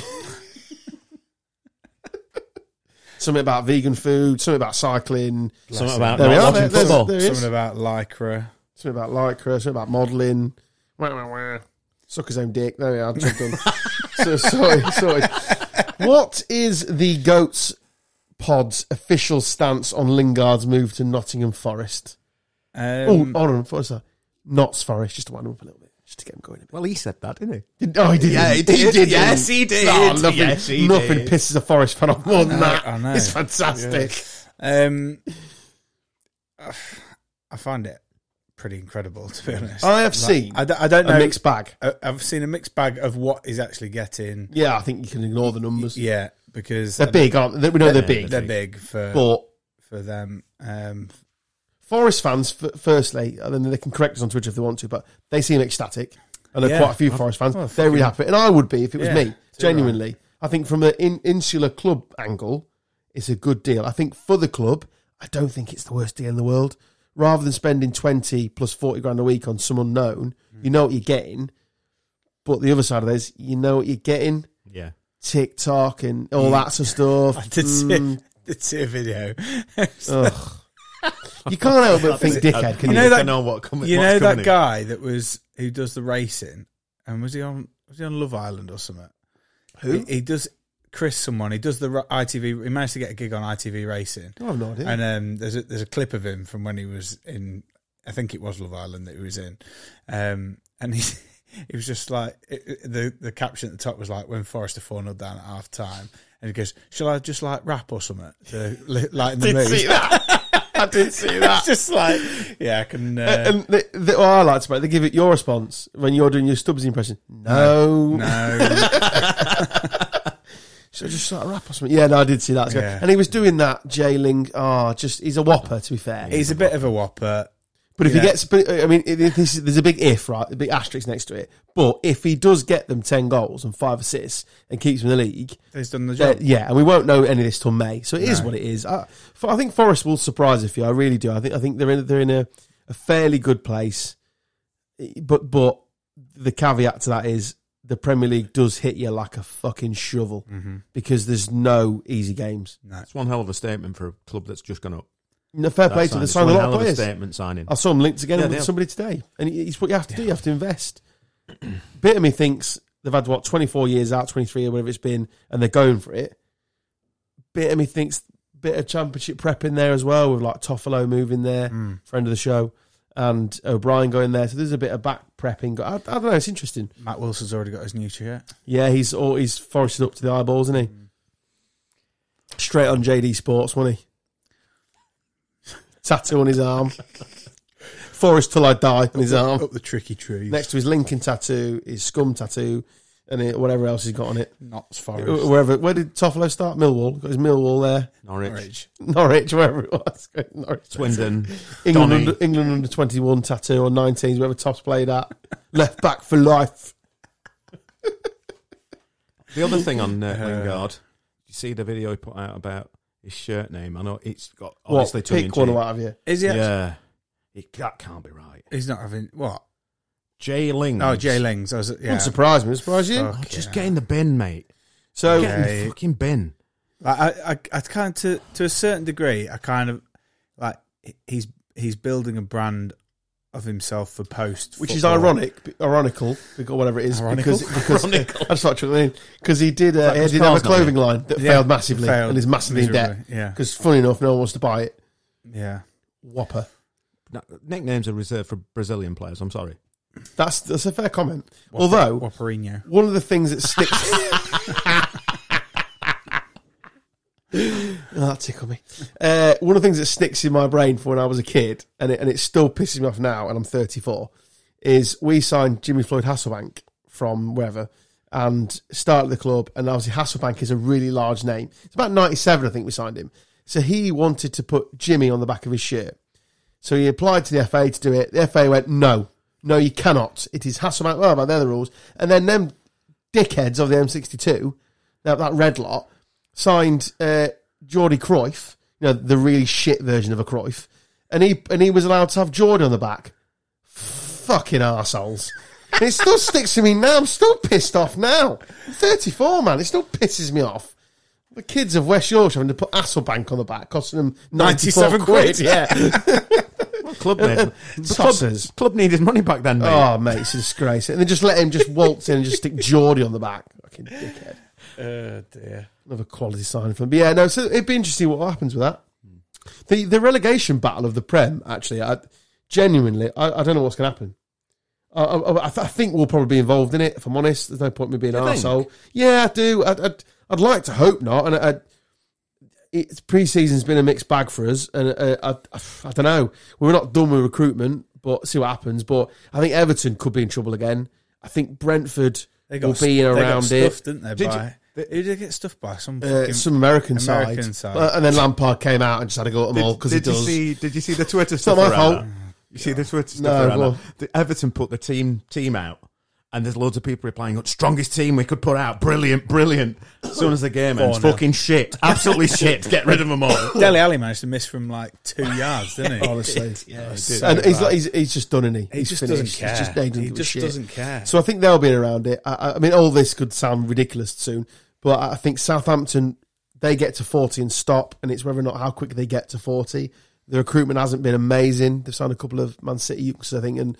Something about vegan food, something about cycling, something about There not are, watching there- there's- football. there- is. Something about lycra. something about lycra, something about modelling. Suck his own dick. There we are. Jumped on. (laughs) so, sorry, sorry. What is the Goats Pod's official stance on Lingard's move to Nottingham Forest? Um, oh, on. Forest, sorry. Notts Forest, just to wind him up a little bit, just to get him going a bit. Well, he said that, didn't he? Did- Oh, he did. Yeah, he did. did. Yes, he did. Oh, nothing, Yes, he nothing did. pisses a Forest fan off more than that. I know. It's fantastic. Um, I find it pretty incredible, (laughs) to be honest. I have Like, seen I, don't- I don't a know. mixed bag. I- I've seen a mixed bag of what is actually getting. Yeah, I think you can ignore the numbers. Yeah, because They're big, aren't they? We know they're big. They're big for But for them. Um, Forest fans, f- firstly, and then they can correct us on Twitter if they want to, but they seem ecstatic. I know Yeah. quite a few Forest fans. well, they're really happy. And I would be if it was Yeah, me, genuinely. I think from an in, insular club angle, it's a good deal. I think for the club, I don't think it's the worst deal in the world. Rather than spending 20 plus 40 grand a week on some unknown, you know what you're getting. But the other side of this, you know what you're getting. Yeah. TikTok and all that sort of stuff. I did see, Mm, did see a video. (laughs) ugh. You can't help but think dickhead, can You you? know that- know what coming. you know that coming in. guy that was who does the racing, and was he on was he on Love Island or something? Who? He, he does Chris someone. He does the ITV. He managed to get a gig on ITV Racing, I have no idea. and um, there's a there's a clip of him from when he was in. I think it was Love Island that he was in, um, and he. (laughs) He was just like it, the the caption at the top was like when Forrester four 0 down at half time, and he goes, "Shall I just like rap or something to li- lighten the (laughs) mood?" that. I did see (laughs) It's just like, yeah, I can. Uh, and the, the, what I liked about it, they give it your response when you're doing your Stubbs impression. No. no, So just start a rap or something. Yeah, no, I did see that. Yeah. And he was doing that, jailing. Oh, just, he's a whopper, to be fair. he's a bit of a whopper. But if he gets, but I mean, it- this is, there's a big if, right? A big asterisk next to it. But if he does get them 10 goals and five assists and keeps them in the league, He's done the Uh, job. yeah, and we won't know any of this till May, so it is No. what it is. I, I think Forest will surprise a few. I really do. I think I think they're in they're in a, a fairly good place, but but the caveat to that is the Premier League does hit you like a fucking shovel Mm-hmm. because there's no easy games. No. It's one hell of a statement for a club that's just gone up. No fair play That's to them. They it's signed a lot hell of of a players. statement signing. I saw them linked together Yeah, with somebody today, and it's what you have to do. You have to invest. Bit of me thinks they've had what twenty four years out, twenty three or whatever it's been, and they're going for it. Bit of me thinks bit of championship prep in there as well, with like Toffolo moving there, Mm. friend of the show, and O'Brien going there. So there's a bit of back prepping. I, I don't know. It's interesting. Matt Wilson's already got his new shirt. Yeah, he's all, he's forested up to the eyeballs, isn't he? Mm. Straight on JD Sports, wasn't he? (laughs) Tattoo on his arm. Forest till I die on his arm. Up the tricky tree. Next to his Lincoln tattoo, his scum tattoo, and it, whatever else he's got on it. Notts Forest. Wherever, where did Toffolo start? Millwall. Got his Millwall there. Norwich, Norwich. Norwich, wherever it was. (laughs) Norwich. Swindon, England Donny. under, England under 21 tattoo or 19s, wherever Tops played at. (laughs) Left back for life. (laughs) The other thing on uh, Uh, Lingard, you see the video he put out about his shirt name? I know it's got What? obviously tongue in Pick one out of you. Is he? actually- Yeah, It- that can't be right. He's not having what? Jay Ling. Oh, Jay Lings. I was, yeah. Wouldn't surprise me. Would surprise you? Fuck. Oh, just Yeah. get in the bin, mate. So, Get in Okay. the fucking bin. Like, I, I, I kind of, to, to a certain degree, I kind of like he's he's building a brand of himself for post, which is football. ironic, ironical, or whatever it is, Ironical? because because I just like chuckling because he did uh, Like he did have a car's not clothing line that Yeah, failed massively failed and is massively in debt. miserably. Yeah, Because funny enough, no one wants to buy it. yeah. Whopper. No, nicknames are reserved for Brazilian players. I'm sorry. That's that's a fair comment. Whopper- Although Whopperino. one of the things that sticks. (laughs) oh, that tickled me. Uh, one of the things that sticks in my brain from when I was a kid, and it, and it still pisses me off now, and I'm 34, is we signed Jimmy Floyd Hasselbaink from wherever and started the club. And obviously, Hasselbaink is a really large name. It's about 97, I think we signed him. So he wanted to put Jimmy on the back of his shirt. So he applied to the FA to do it. The FA went, no, no, you cannot. It is Hasselbaink. Well, but they're the rules. And then them dickheads of the M62, that, that red lot, signed uh, Jordi Cruyff, you know, the really shit version of a Cruyff, and he and he was allowed to have Jordi on the back. Fucking arseholes. It still sticks to me now. I'm still pissed off now. I'm 34, man. It still pisses me off. The kids of West Yorkshire having to put Hasselbaink on the back, costing them 97 97 quid. quid. Yeah. (laughs) Club made (laughs) the club, club needed money back then, mate. Oh, mate, it's a disgrace. And then just let him just waltz in and just stick Jordi on the back. Fucking dickhead. Oh dear. Another quality signing for him. But yeah, no, so it'd be interesting what happens with that. Hmm. The the relegation battle of the Prem, actually, I genuinely, I, I don't know what's going to happen. I, I, I, th- I think we'll probably be involved in it, if I'm honest. There's no point in me being an arsehole. Yeah, I do. I'd, I'd, I'd like to hope not. And I, it's pre-season's been a mixed bag for us. And uh, I, I, don't know. We're not done with recruitment, but see what happens. But I think Everton could be in trouble again. I think Brentford They will got be in they got around it. stuffed, didn't they? Did by, Who did they get stuffed by? Some uh, some American, American side. side. Uh, and then Lampard came out and just had to go at them all because he did you does. see? Did you see the Twitter not stuff my around fault. that? You see the Twitter stuff No, around? The Everton put the team team out, and there's loads of people replying, oh, "Strongest team we could put out, brilliant, brilliant." As soon as the game ends, 4-0. fucking shit, absolutely (laughs) shit. Get rid of them all. Dele Alli managed to miss from like two yards, didn't he? (laughs) Honestly, Yeah, he So and he's, like, he's he's just done, isn't he? he He's just finished. doesn't care. He's just, he doesn't he just shit. doesn't care. So I think they'll be around it. I- I, I mean, all this could sound ridiculous soon, but I think Southampton they get to forty and stop, and it's whether or not how quick they get to forty. The recruitment hasn't been amazing. They've signed a couple of Man City youths, I think, and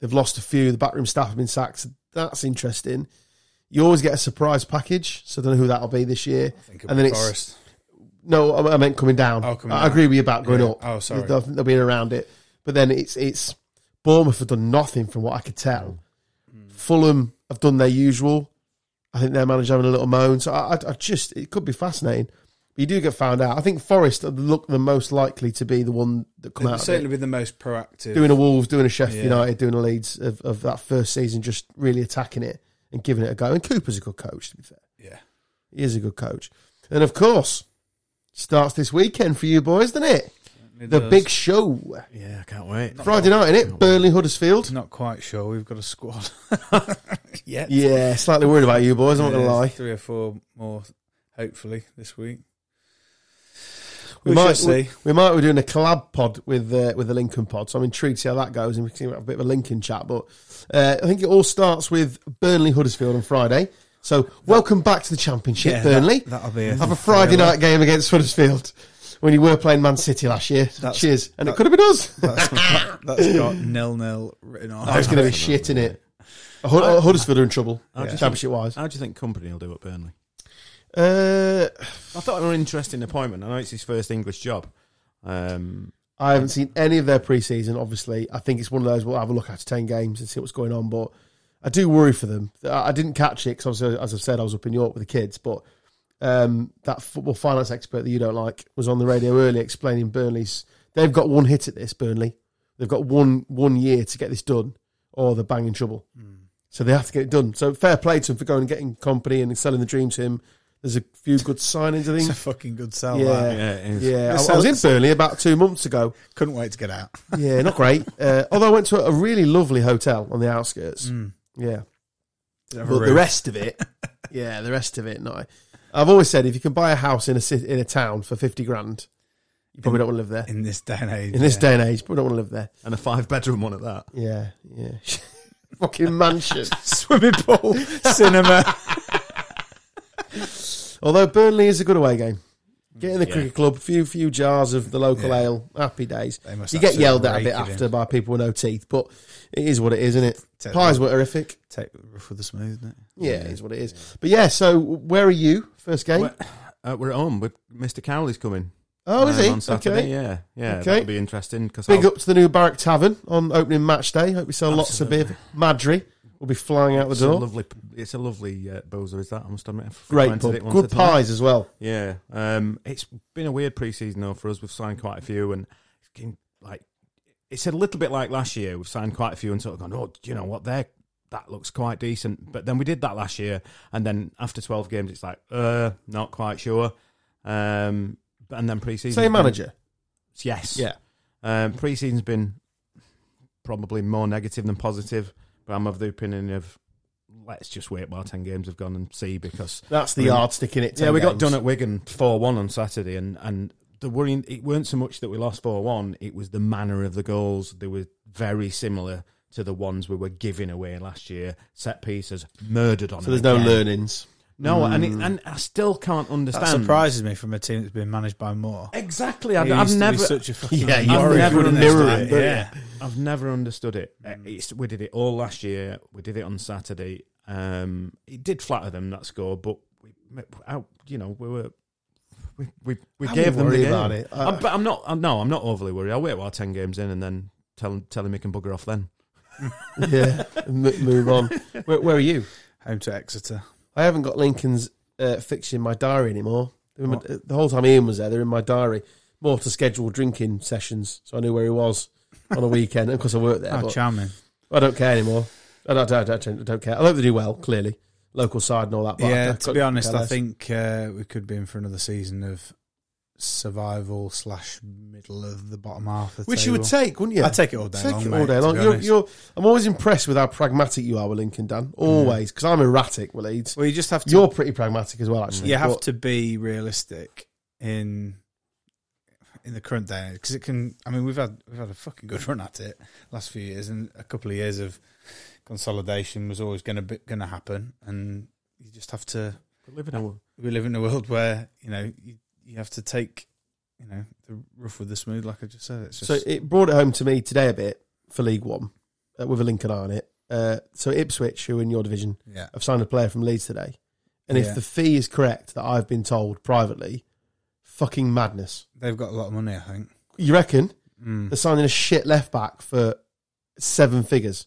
they've lost a few. The backroom staff have been sacked. That's interesting. You always get a surprise package, so I don't know who that'll be this year. I think and then it's Forest. no, I meant coming down. Oh, coming I down. agree with you about going Yeah. up. Oh, sorry. They'll, they'll be around it, but then it's it's Bournemouth have done nothing from what I could tell. Hmm. Fulham have done their usual. I think their manager having a little moan. So I, I, I just it could be fascinating. But you do get found out. I think Forest look the most likely to be the one that come They'll out of certainly it. be the most proactive. doing a Wolves, doing a Sheffield Yeah. United, doing a Leeds of, of that first season, just really attacking it and giving it a go. And Cooper's a good coach, to be fair. yeah. He is a good coach. And of course, starts this weekend for you boys, doesn't it? It The does. big show. Yeah, I can't wait. Friday night, innit? Burnley Huddersfield. Not quite sure. We've got a squad. (laughs) yeah. Yeah, slightly worried about you boys, I'm not going to lie. Three or four more, hopefully, this week. We, We, might, shall we, see. we might be doing a collab pod with uh, with the Lincoln pod, so I'm intrigued to see how that goes, and we can have a bit of a Lincoln chat. But uh, I think it all starts with Burnley Huddersfield on Friday. So welcome back to the Championship, Yeah, Burnley. That, will be a, have a Friday night game against Huddersfield when you were playing Man City last year. That's- Cheers, and it could have been us. That's, (laughs) that's got nil nil written on. Oh, it's going to be shit in it. (laughs) Huddersfield are in trouble, you championship wise. How do you think Kompany will do at Burnley? Uh, I thought it was an interesting appointment. I know it's his first English job. Um, I haven't seen any of their preseason. Obviously, I think it's one of those we'll have a look at ten games and see what's going on. But I do worry for them. I I didn't catch it because, as I've said, I was up in York with the kids. But um, that football finance expert that you don't like was on the radio earlier explaining Burnley's. They've got one hit at this. Burnley. They've got one one year to get this done, or they're banging trouble. So they have to get it done. So fair play to him for going and getting Kompany and selling the dream to him. There's a few good signings, I think. It's a fucking good sell. Yeah. that. yeah, it is. Yeah, I, I was in it's- Burnley about two months ago. Couldn't wait to get out. (laughs) Yeah, not great. Uh, although I went to a really lovely hotel on the outskirts. Mm. Yeah, Did have a but the rest of it, (laughs) yeah, the rest of it, no. I've always said if you can buy a house in a city, in a town for fifty grand, you probably don't want to live there. in this day and age. In this yeah. day and age, you probably don't want to live there. And a five bedroom one at that. Yeah, yeah. (laughs) Fucking mansion. swimming pool, cinema. Although Burnley is a good away game. Get in the Yeah. cricket club, few few jars of the local Yeah. ale, happy days. You get yelled at a bit it in. after by people with no teeth, but it is what it is, isn't it? Take Pies the- were horrific. Take the rough with the smooth, isn't it? Yeah, it is what it is. But yeah, so where are you? First game? Well, Uh, we're at home, but Mr. Cowley's coming. Oh, is um, he? On Saturday, Okay. yeah. Yeah, Okay. that'll be interesting. Cause Big I'll- up to the new Barrack Tavern on opening match day. Hope we sell lots of beer. Madry will be flying out the It's a door. lovely, it's a lovely uh, boozer, is that? I must admit. I've Great pub. it Good pies as well. Yeah, um, it's been a weird preseason though for us. We've signed quite a few, and like it's a little bit like last year. We've signed quite a few, and sort of gone, oh, do you know what? There, that looks quite decent. But then we did that last year, and then after twelve games, it's like, uh, not quite sure. Um, and then preseason, Same manager. yes, Yeah. Um, preseason's been probably more negative than positive, but I'm of the opinion of let's just wait while ten games have gone and see because That's the yardstick in it. yeah, 10 we got done at Wigan four one on Saturday, and and the worrying it weren't so much that we lost four one; it was the manner of the goals. They were very similar to the ones we were giving away last year. Set pieces murdered on. So there's no learnings. No, and Mm. it, and I still can't That understand. surprises me from a team that's been managed by Moore. Exactly, I, He I've used to be never. such a (laughs) fucking Yeah, you I've never wouldn't mirror he? him, don't yeah. I've never understood it. Uh, It's, we did it all last year. We did it on Saturday. Um, it did flatter them that score, but we, out, you know, we were we we, we gave them the worry game. about it. I- I'm, but I'm not. I'm, no, I'm not overly worried. I'll wait while ten games in and then tell tell him he can bugger off. Then (laughs) yeah, move on. (laughs) Where, where are you? Home to Exeter. I haven't got Lincoln's uh, fixture in my diary anymore. My- the whole time Ian was there, they're in my diary. More to schedule drinking sessions, so I knew where he was on a (laughs) weekend. Of course, I worked there, Oh, but charming. I don't care anymore. I don't, I don't, I don't, care. I hope they do well, clearly. Local side and all that. But yeah, I to be honest, I think uh, we could be in for another season of survival slash middle of the bottom half. Of the Which you would take, wouldn't you? I'd take it all day Take long. it mate, all day to long. You're, you're, I'm always impressed with how pragmatic you are with Lincoln, Dan. Mm. Always, because I'm erratic with Leeds. well, you just have to. You're pretty pragmatic as well, actually. you have but- to be realistic in in the current day because it can. I mean, we've had we've had a fucking good run at it last few years, and a couple of years of consolidation was always going to be going to happen, and you just have to. we live in a world. We live in a world where you know you, you have to take you know the rough with the smooth, like I just said. It's just So it brought it home to me today a bit for League One uh, with a Lincoln eye on it. Uh, so Ipswich, who are in your division, yeah. have signed a player from Leeds today. And Yeah. if the fee is correct that I've been told privately, fucking madness. They've got a lot of money, I think. You reckon Mm. they're signing a shit left back for seven figures?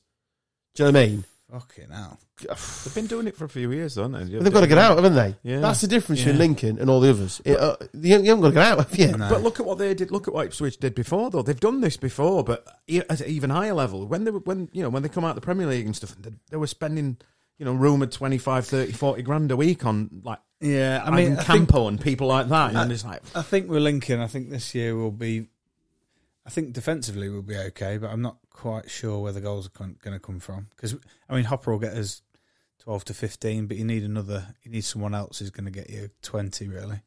Do you know what I mean? Fucking hell. They've been doing it for a few years, haven't they? They've got to get out, haven't they? Yeah. That's the difference Yeah. between Lincoln and all the others. It, uh, you, you haven't got to get out, have you? No. But look at what they did. Look at what Ipswich did before, though. They've done this before, but e- at an even higher level. When they were, when you know, when they come out of the Premier League and stuff, they, they were spending, you know, rumored 25, 30, 40 grand a week on like Yeah, I I mean, mean, I think, Campo and people like that. I- and it's like, I think we're Lincoln. I think this year will be. I think defensively we'll be okay, but I'm not quite sure where the goals are going to come from. Because I mean, Hopper will get us twelve to fifteen, but you need another. You need someone else who's going to get you twenty, really.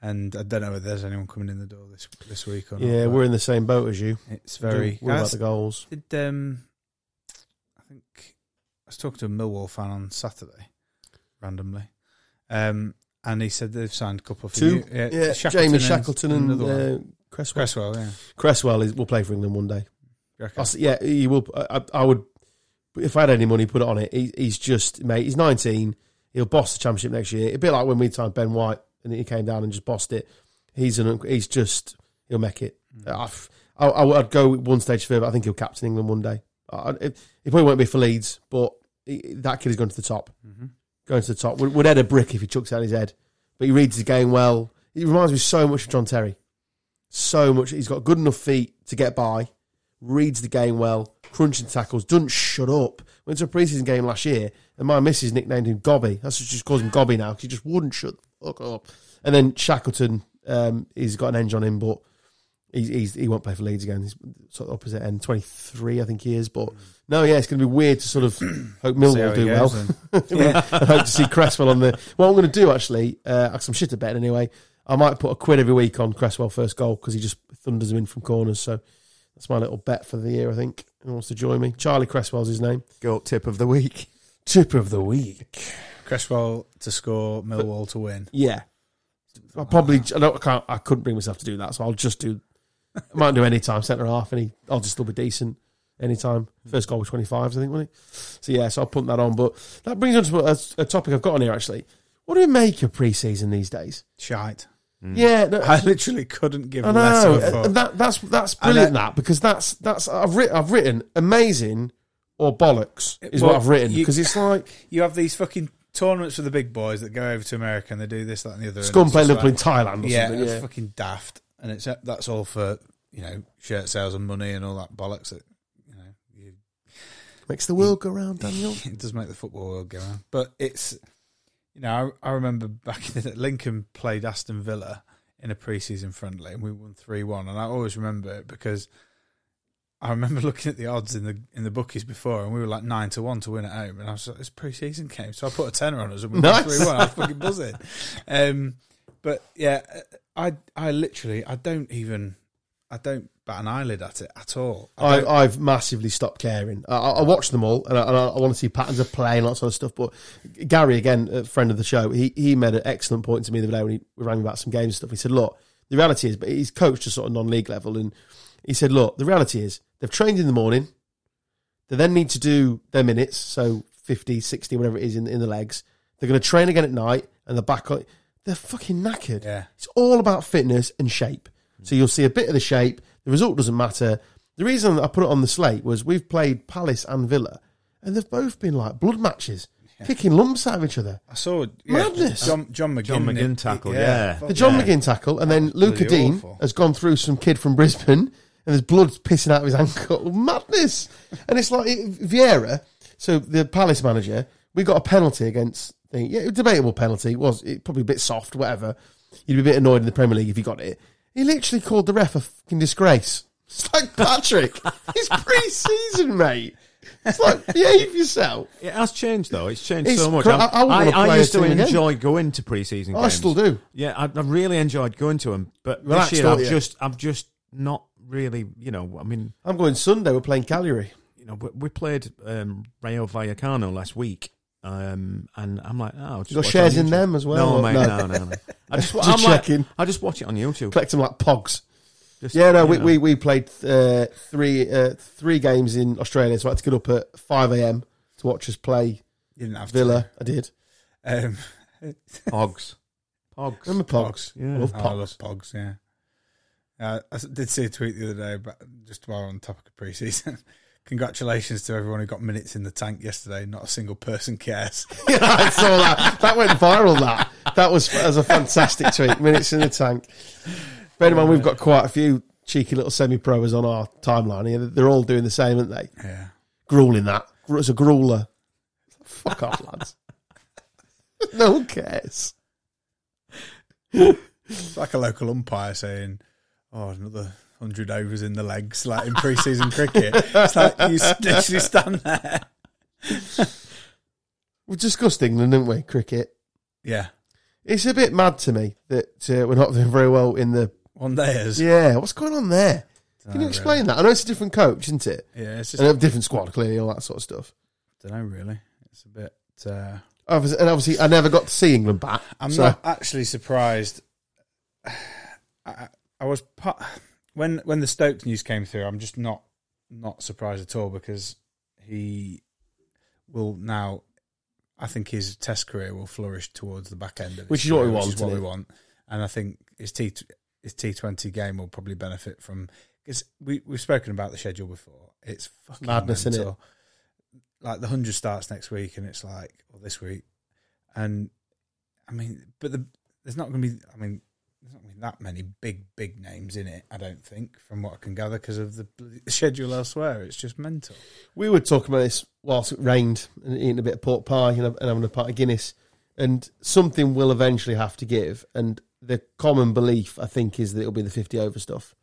And I don't know if there's anyone coming in the door this this week or not. Yeah, we're in the same boat as you. It's very. What about the goals? Did um, I think I was talking to a Millwall fan on Saturday, randomly, um, and he said they've signed a couple of Two? new- yeah, Yeah, Shackleton Jamie and Shackleton and another one. uh, Cresswell. Cresswell. Yeah, Cresswell is, will play for England one day. You reckon? I s- yeah, he will. I, I would, if I had any money, put it on it. He, he's just, mate. He's 19. He'll boss the championship next year. A bit like when we signed Ben White and he came down and just bossed it. He's an he's just he'll make it. Hmm. I've- I, I, would go one stage further. I think he'll captain England one day. I, it, he probably won't be for Leeds, but he, that kid is going to the top. Mm-hmm. Going to the top. Would, would head a brick if he chucks on his head. But he reads the game well. He reminds me so much of John Terry. So much. He's got good enough feet to get by. Reads the game well. Crunching tackles. Doesn't shut up. Went to a preseason game last year, and my missus nicknamed him Gobby. That's just calls him Gobby now. 'cause he just wouldn't shut the fuck up. And then Shackleton, um, he's got an edge on him, but he's, he's he won't play for Leeds again. He's sort of opposite end, twenty three, I think he is. But no, yeah, it's going to be weird to sort of (clears throat) hope See how Millwall it do goes well. (laughs) yeah. I hope to see Cresswell on the. What I'm going to do actually, uh, 'cause I'm shit at betting anyway. I might put a quid every week on Cresswell first goal because he just thunders him in from corners. So that's my little bet for the year. I think. Who wants to join me? Charlie Cresswell's his name. Goat tip of the week. Tip of the week. Cresswell to score, Millwall to win. Yeah, I probably. I, don't, I can't. I couldn't bring myself to do that, so I'll just do. I might do any time centre half, and he, I'll just still be decent anytime. First goal was twenty fives, I think, wasn't it? So yeah, so I'll put that on. But that brings us to a, a topic I've got on here actually. What do we make of pre-season these days? Shite. Mm. Yeah, no, I literally couldn't give I less know of a fuck. and that, that's that's brilliant. that- that because that's that's I've written I've written amazing or bollocks is Well, what I've written because it's like (laughs) You have these fucking tournaments for the big boys that go over to America and they do this, that, and the other. and scum it's play just Liverpool in Thailand or yeah, something. it's Yeah, fucking daft, and it's that's all for you know shirt sales and money and all that bollocks. That you know, you, makes the world go round, Daniel. (laughs) it does make the football world go round. But it's you know, I, I remember back in the day, Lincoln played Aston Villa in a preseason friendly, and we won three one, and I always remember it because. I remember (laughs) looking at the odds in the in the bookies before, and we were like nine to one to win at home, and I was like, "It's a pre-season game," so I put a tenner on us, and we won three one. I was fucking buzzing. (laughs) Um, but yeah, I I literally I don't even I don't bat an eyelid at it at all. I I've massively stopped caring. I, I watch them all, and I, and I, want to see patterns of play and that sort of stuff. But Gary, again, a friend of the show, he he made an excellent point to me the other day when he rang me about some games and stuff. He said, "Look, the reality is, but he's coached to sort of non-league level, and he said, look, the reality is they've trained in the morning, they then need to do their minutes, so 50, 60, whatever it is in in the legs. They're going to train again at night, and they're back on. They're fucking knackered. yeah, It's all about fitness and shape. So you'll see a bit of the shape. The result doesn't matter. The reason I put it on the slate was we've played Palace and Villa, and they've both been like blood matches, kicking lumps out of each other. I saw yeah, Madness. John John McGinn, John McGinn tackle, yeah. fuck The John yeah. McGinn tackle, and then Luca Absolutely Dean awful. has gone through some kid from Brisbane, and there's blood pissing out of his ankle. (laughs) Madness! And it's like it, Vieira, so the Palace manager, we got a penalty against. The, yeah, debatable penalty. It was it, probably a bit soft, whatever. You'd be a bit annoyed in the Premier League if you got it. He literally called the ref a fucking disgrace. It's like Patrick. (laughs) it's pre-season, mate. It's like behave yourself. It has changed though. It's changed It's so much. cra- I'm- I- I wouldn't wanna I, play used to enjoy going to preseason games. I still do. Yeah, I, I really enjoyed going to them, but this year I've just, I've just not really, you know. I mean, I'm going Sunday. We're playing Cagliari. you know, we, we played um, Rayo Vallecano last week, um, and I'm like, oh, I'll just You got shares in them as well? No, mate, no, no, no. (laughs) I just, Just I'm like, checking. I just watch it on YouTube. collect them like pogs. Just, Yeah, no, we, know. we, we played uh, three uh, three games in Australia, so I had to get up at five a.m. to watch us play You didn't have Villa. I did. Um, (laughs) Pogs, Pogs. Remember pogs? Yeah. I love oh, I love pogs. Pogs. Yeah. Uh, I s- did see a tweet the other day, but just while we're on the topic of preseason. Congratulations to everyone who got minutes in the tank yesterday. Not a single person cares. (laughs) yeah, I saw that. That went viral. That that was as a fantastic tweet. Minutes in the tank. Bear in mind, we've got quite a few cheeky little semi-pros on our timeline here. They're all doing the same, aren't they? Yeah. Grueling that. It's a grueler. Fuck off, lads. no one cares. It's like a local umpire saying, "Oh, another hundred overs in the legs, like in pre-season cricket." It's like you (laughs) literally stand there. (laughs) We discussed England, didn't we? Cricket. Yeah, It's a bit mad to me that uh, we're not doing very well in the. day is. Yeah, what's going on there? Can you explain that? I know it's a different coach, isn't it? Yeah, it's just And a different squad, clearly, all that sort of stuff. don't know really. It's a bit. Uh, Obviously, and obviously, I never got to see England bat. I'm so- not actually surprised. (sighs) I, I was part, when when the Stokes news came through. I'm just not not surprised at all because he will now. I think his Test career will flourish towards the back end of it, Which is what we want, Which is what we want, and I think his T his T Twenty game will probably benefit from because we we've spoken about the schedule before. It's fucking Madness, innit? mental. Like the hundred starts next week, and it's like or this week, and I mean, but the, there's not going to be. I mean, there's not be that many big big names in it. I don't think, from what I can gather, because of the schedule elsewhere. It's just mental. We were talking about this whilst it rained and eating a bit of pork pie and, and having a pint of Guinness. And something will eventually have to give. And the common belief, I think, is that it'll be the 50 over stuff,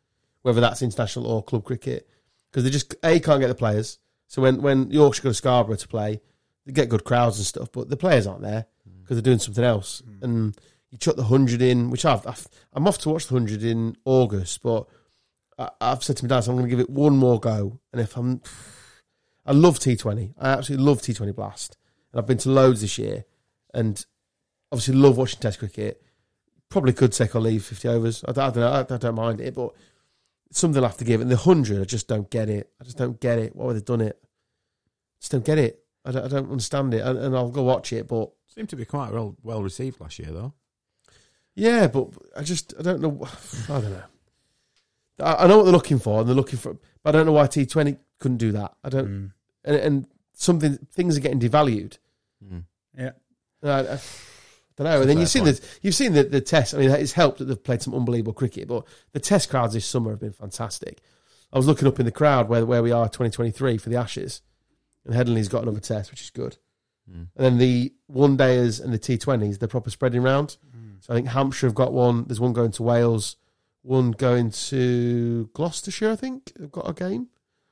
whether that's international or club cricket. Because they just, A, can't get the players. So when, when Yorkshire go to Scarborough to play, they get good crowds and stuff, but the players aren't there because they're doing something else. Mm. And you chuck the 100 in, which I've, I've, I'm off to watch the 100 in August, but I, I've said to my dad, so I'm going to give it one more go. And if I'm, I love T20. I absolutely love T20 Blast. And I've been to loads this year. And obviously love watching Test cricket. Probably could take or leave 50 overs. I, don't- I don't know. I, I don't mind it, but something I'll have to give. And the 100, I just don't get it. I just don't get it. Why would they done it? just don't get it. I don't, I don't understand it. And, and I'll go watch it, but Seemed to be quite well well received last year, though. Yeah, but I just, I don't know. (sighs) I don't know. I, I know what they're looking for, and they're looking for, but I don't know why T20 couldn't do that. I don't, Mm. and, and something, things are getting devalued. Mm. Yeah, I, I, I don't know. And then you've seen point. the you've seen the, the test. I mean, it's helped that they've played some unbelievable cricket, but the test crowds this summer have been fantastic. I was looking up in the crowd where where we are 2023 for the Ashes, and Headingley's got another test, which is good. Mm. And then the one dayers and the T20s, they're proper spreading round. So I think Hampshire have got one. There's one going to Wales, one going to Gloucestershire. I think they've got a game.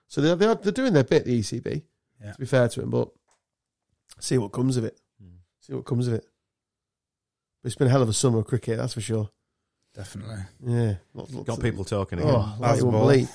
So they're they're, they're doing their bit. The ECB, Yeah. to be fair to them, but see what comes of it. Mm. See what comes of it. But it's been a hell of a summer of cricket, that's for sure. definitely. Yeah, Lots- lots Got people talking again. Oh, like you wouldn't believe.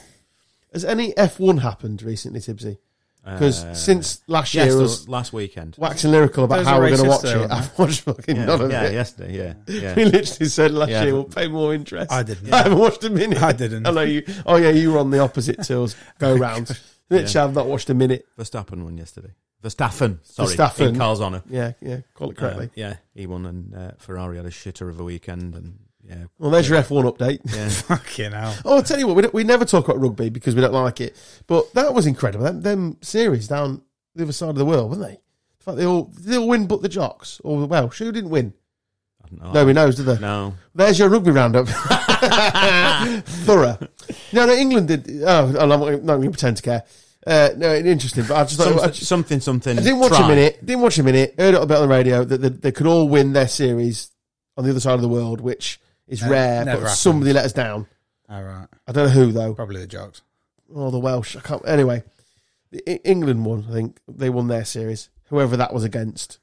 Has any F1 happened recently, Tibbsy? Because Uh, since last year the was last weekend. waxing lyrical about There's how we're going to watch yesterday, it, (laughs) I've watched fucking Yeah, none of yeah, it. yesterday, yeah, yeah. (laughs) We literally said last Yeah. year we'll pay more interest. I didn't. (laughs) I haven't watched a minute. I didn't. I know you. Oh yeah, you were on the opposite tills go round. Literally, I've not watched a minute. Verstappen won yesterday. Verstappen, sorry, Verstappen. in Carl's honour. Yeah, yeah, call it correctly. Uh, yeah, he won, and uh, Ferrari had a shitter of a weekend, and yeah, well, there's your F1 update. yeah. (laughs) Fucking hell. Oh, I'll tell you what, we, we never talk about rugby because we don't like it. But that was incredible. Them, them series down the other side of the world, weren't they? In fact, they all they all win, but the Jocks or the Welsh. Who didn't win? I don't. Nobody knows, do they? No, There's your rugby roundup. (laughs) (laughs) Thorough. No, no, England did. Oh, I'm not going to pretend to care. Uh, no, interesting. But I just thought. Some- I, just- something, something. I didn't watch try. a minute. Didn't watch a minute. Heard it a bit on the radio that they, they could all win their series on the other side of the world, which is Ne- rare. never But happened. somebody let us down. All right. I don't know who though. Probably the jocks. Oh, the Welsh. I can't. Anyway, the, E- England won. I think they won their series. Whoever that was against.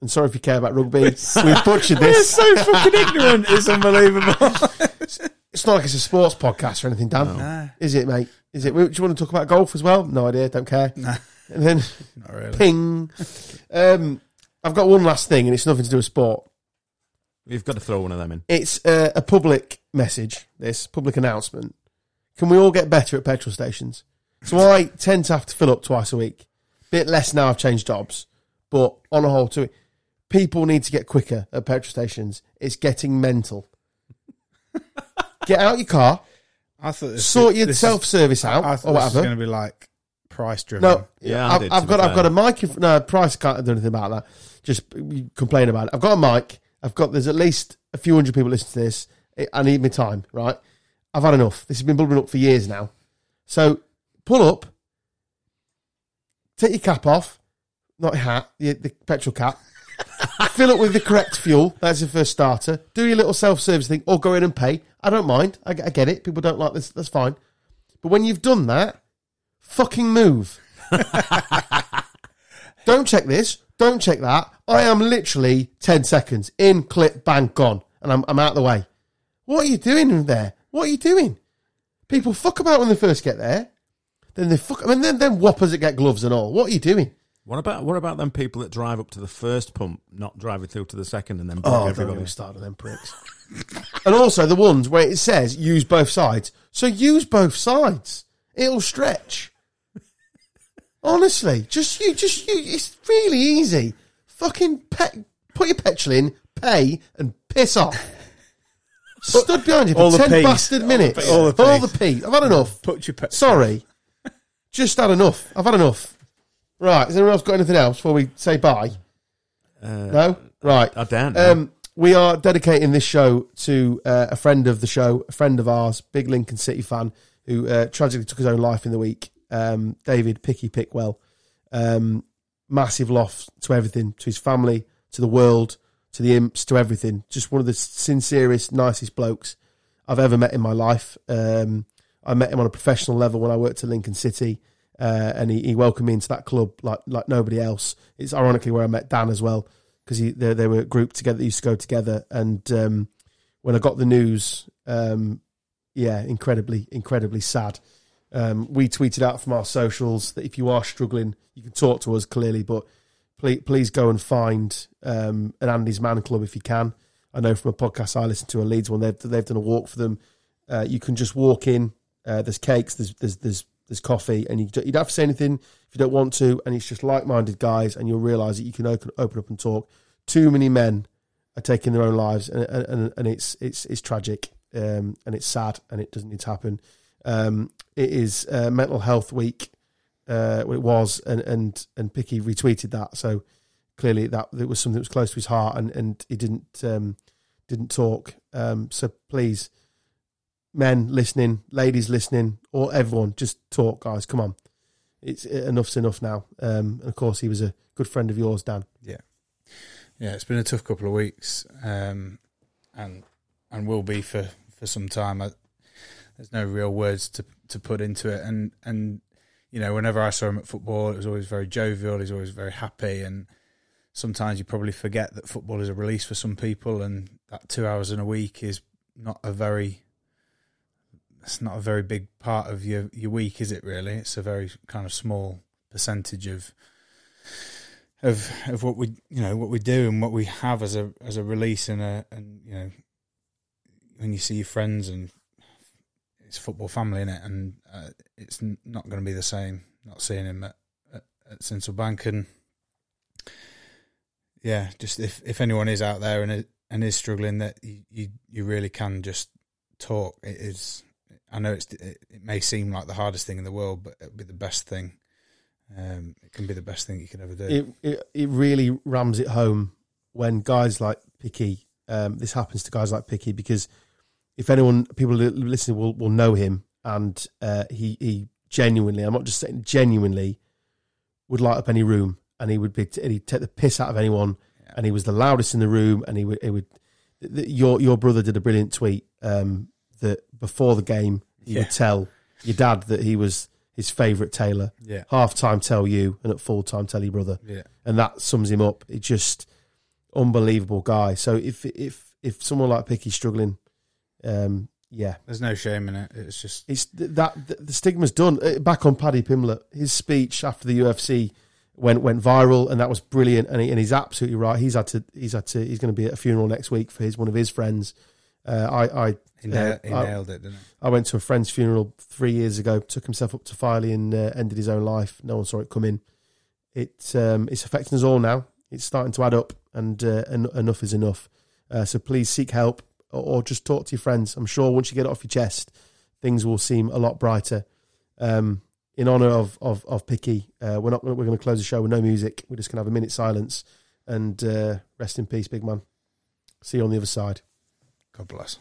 And sorry if you care about rugby. (laughs) We've butchered this. so fucking ignorant. It's unbelievable. (laughs) It's not like it's a sports podcast or anything, Dan. nah, Is it, mate? Is it? Do you want to talk about golf as well? No idea. Don't care. And then not really. ping. Um, I've got one last thing, and it's nothing to do with sport. You've got to throw one of them in. It's uh, a public message. This public announcement. Can we all get better at petrol stations? So I tend to have to fill up twice a week. Bit less now. I've changed jobs, but on a whole, to it, people need to get quicker at petrol stations. It's getting mental. (laughs) get out your car, I thought this sort your this self service out I or thought this was whatever. going to be like price driven. No, Yeah, I I've, did, I've got I've got a mic. In, no, price can't do anything about that. Just complain about it. I've got a mic. I've got there's at least a few hundred people listening to this. I- need my time, right? I've had enough. This has been bubbling up for years now. So pull up, take your cap off, not your hat, the, the petrol cap. (laughs) fill it with the correct fuel. That's your first starter. Do your little self service thing, or go in and pay. I don't mind. I, I get it. People don't like this. That's fine. But when you've done that, fucking move. (laughs) don't check this. Don't check that. I am literally 10 seconds in, clip, bang, gone. And I'm, I'm out of the way. What are you doing there? What are you doing? People fuck about when they first get there. Then they fuck. I mean, then, then whoppers that get gloves and all. What are you doing? What about what about them people that drive up to the first pump, not driving through to the second, and then Oh, don't everybody? started them pricks. and also the ones where it says use both sides. So use both sides. It'll stretch. Honestly, just you, just you. It's really easy. Fucking pe- put your petrol in, pay, and piss off. (laughs) Stood behind you for All the ten peas. bastard minutes. peas. All the All the peas. I've had enough. Put your pet. Sorry. Just had enough. I've had enough. Right. Has anyone else got anything else before we say bye? Uh, No? Right. I don't know. Um, we are dedicating this show to uh, a friend of the show, a friend of ours, big Lincoln City fan, who uh, tragically took his own life in the week. Um, David Picky Pickwell. Um, massive loss to everything, to his family, to the world, to the imps, to everything. Just one of the sincerest, nicest blokes I've ever met in my life. Um, I met him on a professional level when I worked at Lincoln City, uh, and he, he welcomed me into that club like like nobody else. It's ironically where I met Dan as well because they, they were grouped together, they used to go together. And um, when I got the news, um, yeah, incredibly, incredibly sad. Um, we tweeted out from our socials that if you are struggling, you can talk to us clearly, but please, please go and find um, an Andy's Man Club if you can. I know from a podcast I listened to, a Leeds one, they've, they've done a walk for them. Uh, you can just walk in. Uh, there's cakes, there's there's there's there's coffee, and you, you don't have to say anything if you don't want to. And it's just like-minded guys, and you'll realise that you can open, open up and talk. Too many men are taking their own lives, and and, and it's it's it's tragic, um, and it's sad, and it doesn't need to happen. Um, it is uh, Mental Health Week. Uh, it was, and and and Picky retweeted that, so clearly that it was something that was close to his heart, and and he didn't um, didn't talk. Um, so please, men listening, ladies listening, or everyone, just talk, guys. Come on, it's enough's enough now. Um, and of course, he was a good friend of yours, Dan. Yeah, yeah, it's been a tough couple of weeks, um, and and will be for, for some time. I, there's no real words to to put into it, and and you know, whenever I saw him at football, it was always very jovial. He's always very happy, and sometimes you probably forget that football is a release for some people, and that two hours in a week is not a very it's not a very big part of your your week, is it? Really, it's a very kind of small percentage of of of what we you know what we do and what we have as a as a release and a and you know when you see your friends and it's football family in it and uh, it's not going to be the same not seeing him at, at, at Sincil Bank and yeah just if if anyone is out there and and is struggling that you you, you really can just talk it is I know it's it, it may seem like the hardest thing in the world but it'll be the best thing um, it can be the best thing you can ever do. It, it it really rams it home when guys like Picky. Um, this happens to guys like Picky because if anyone people listening will will know him and uh, he he genuinely I'm not just saying genuinely would light up any room and he would be and he'd take the piss out of anyone Yeah. and he was the loudest in the room and he would he would th- th- your your brother did a brilliant tweet um, that before the game he Yeah. would tell your dad that he was his favourite tailor yeah, half time tell you and at full time tell your brother yeah, and that sums him up. It's just unbelievable guy. So if if if someone like Picky's struggling, um, yeah, there's no shame in it. It's just it's th- that th- the stigma's done. Uh, Back on Paddy Pimblett, his speech after the UFC went went viral, and that was brilliant. And, he, and he's absolutely right. He's had to he's had to he's going to be at a funeral next week for his one of his friends. Uh, I I he, nailed, Uh, he nailed it, didn't he? I went to a friend's funeral three years ago. Took himself up to Filey and uh, ended his own life. No one saw it coming. It um, it's affecting us all now. It's starting to add up, and uh, en- enough is enough. Uh, so please seek help, or just talk to your friends. I'm sure once you get it off your chest, things will seem a lot brighter. Um, in honor of of, of Picky, uh, we're not we're going to close the show with no music. We're just going to have a minute silence and uh, rest in peace, big man. See you on the other side. God bless.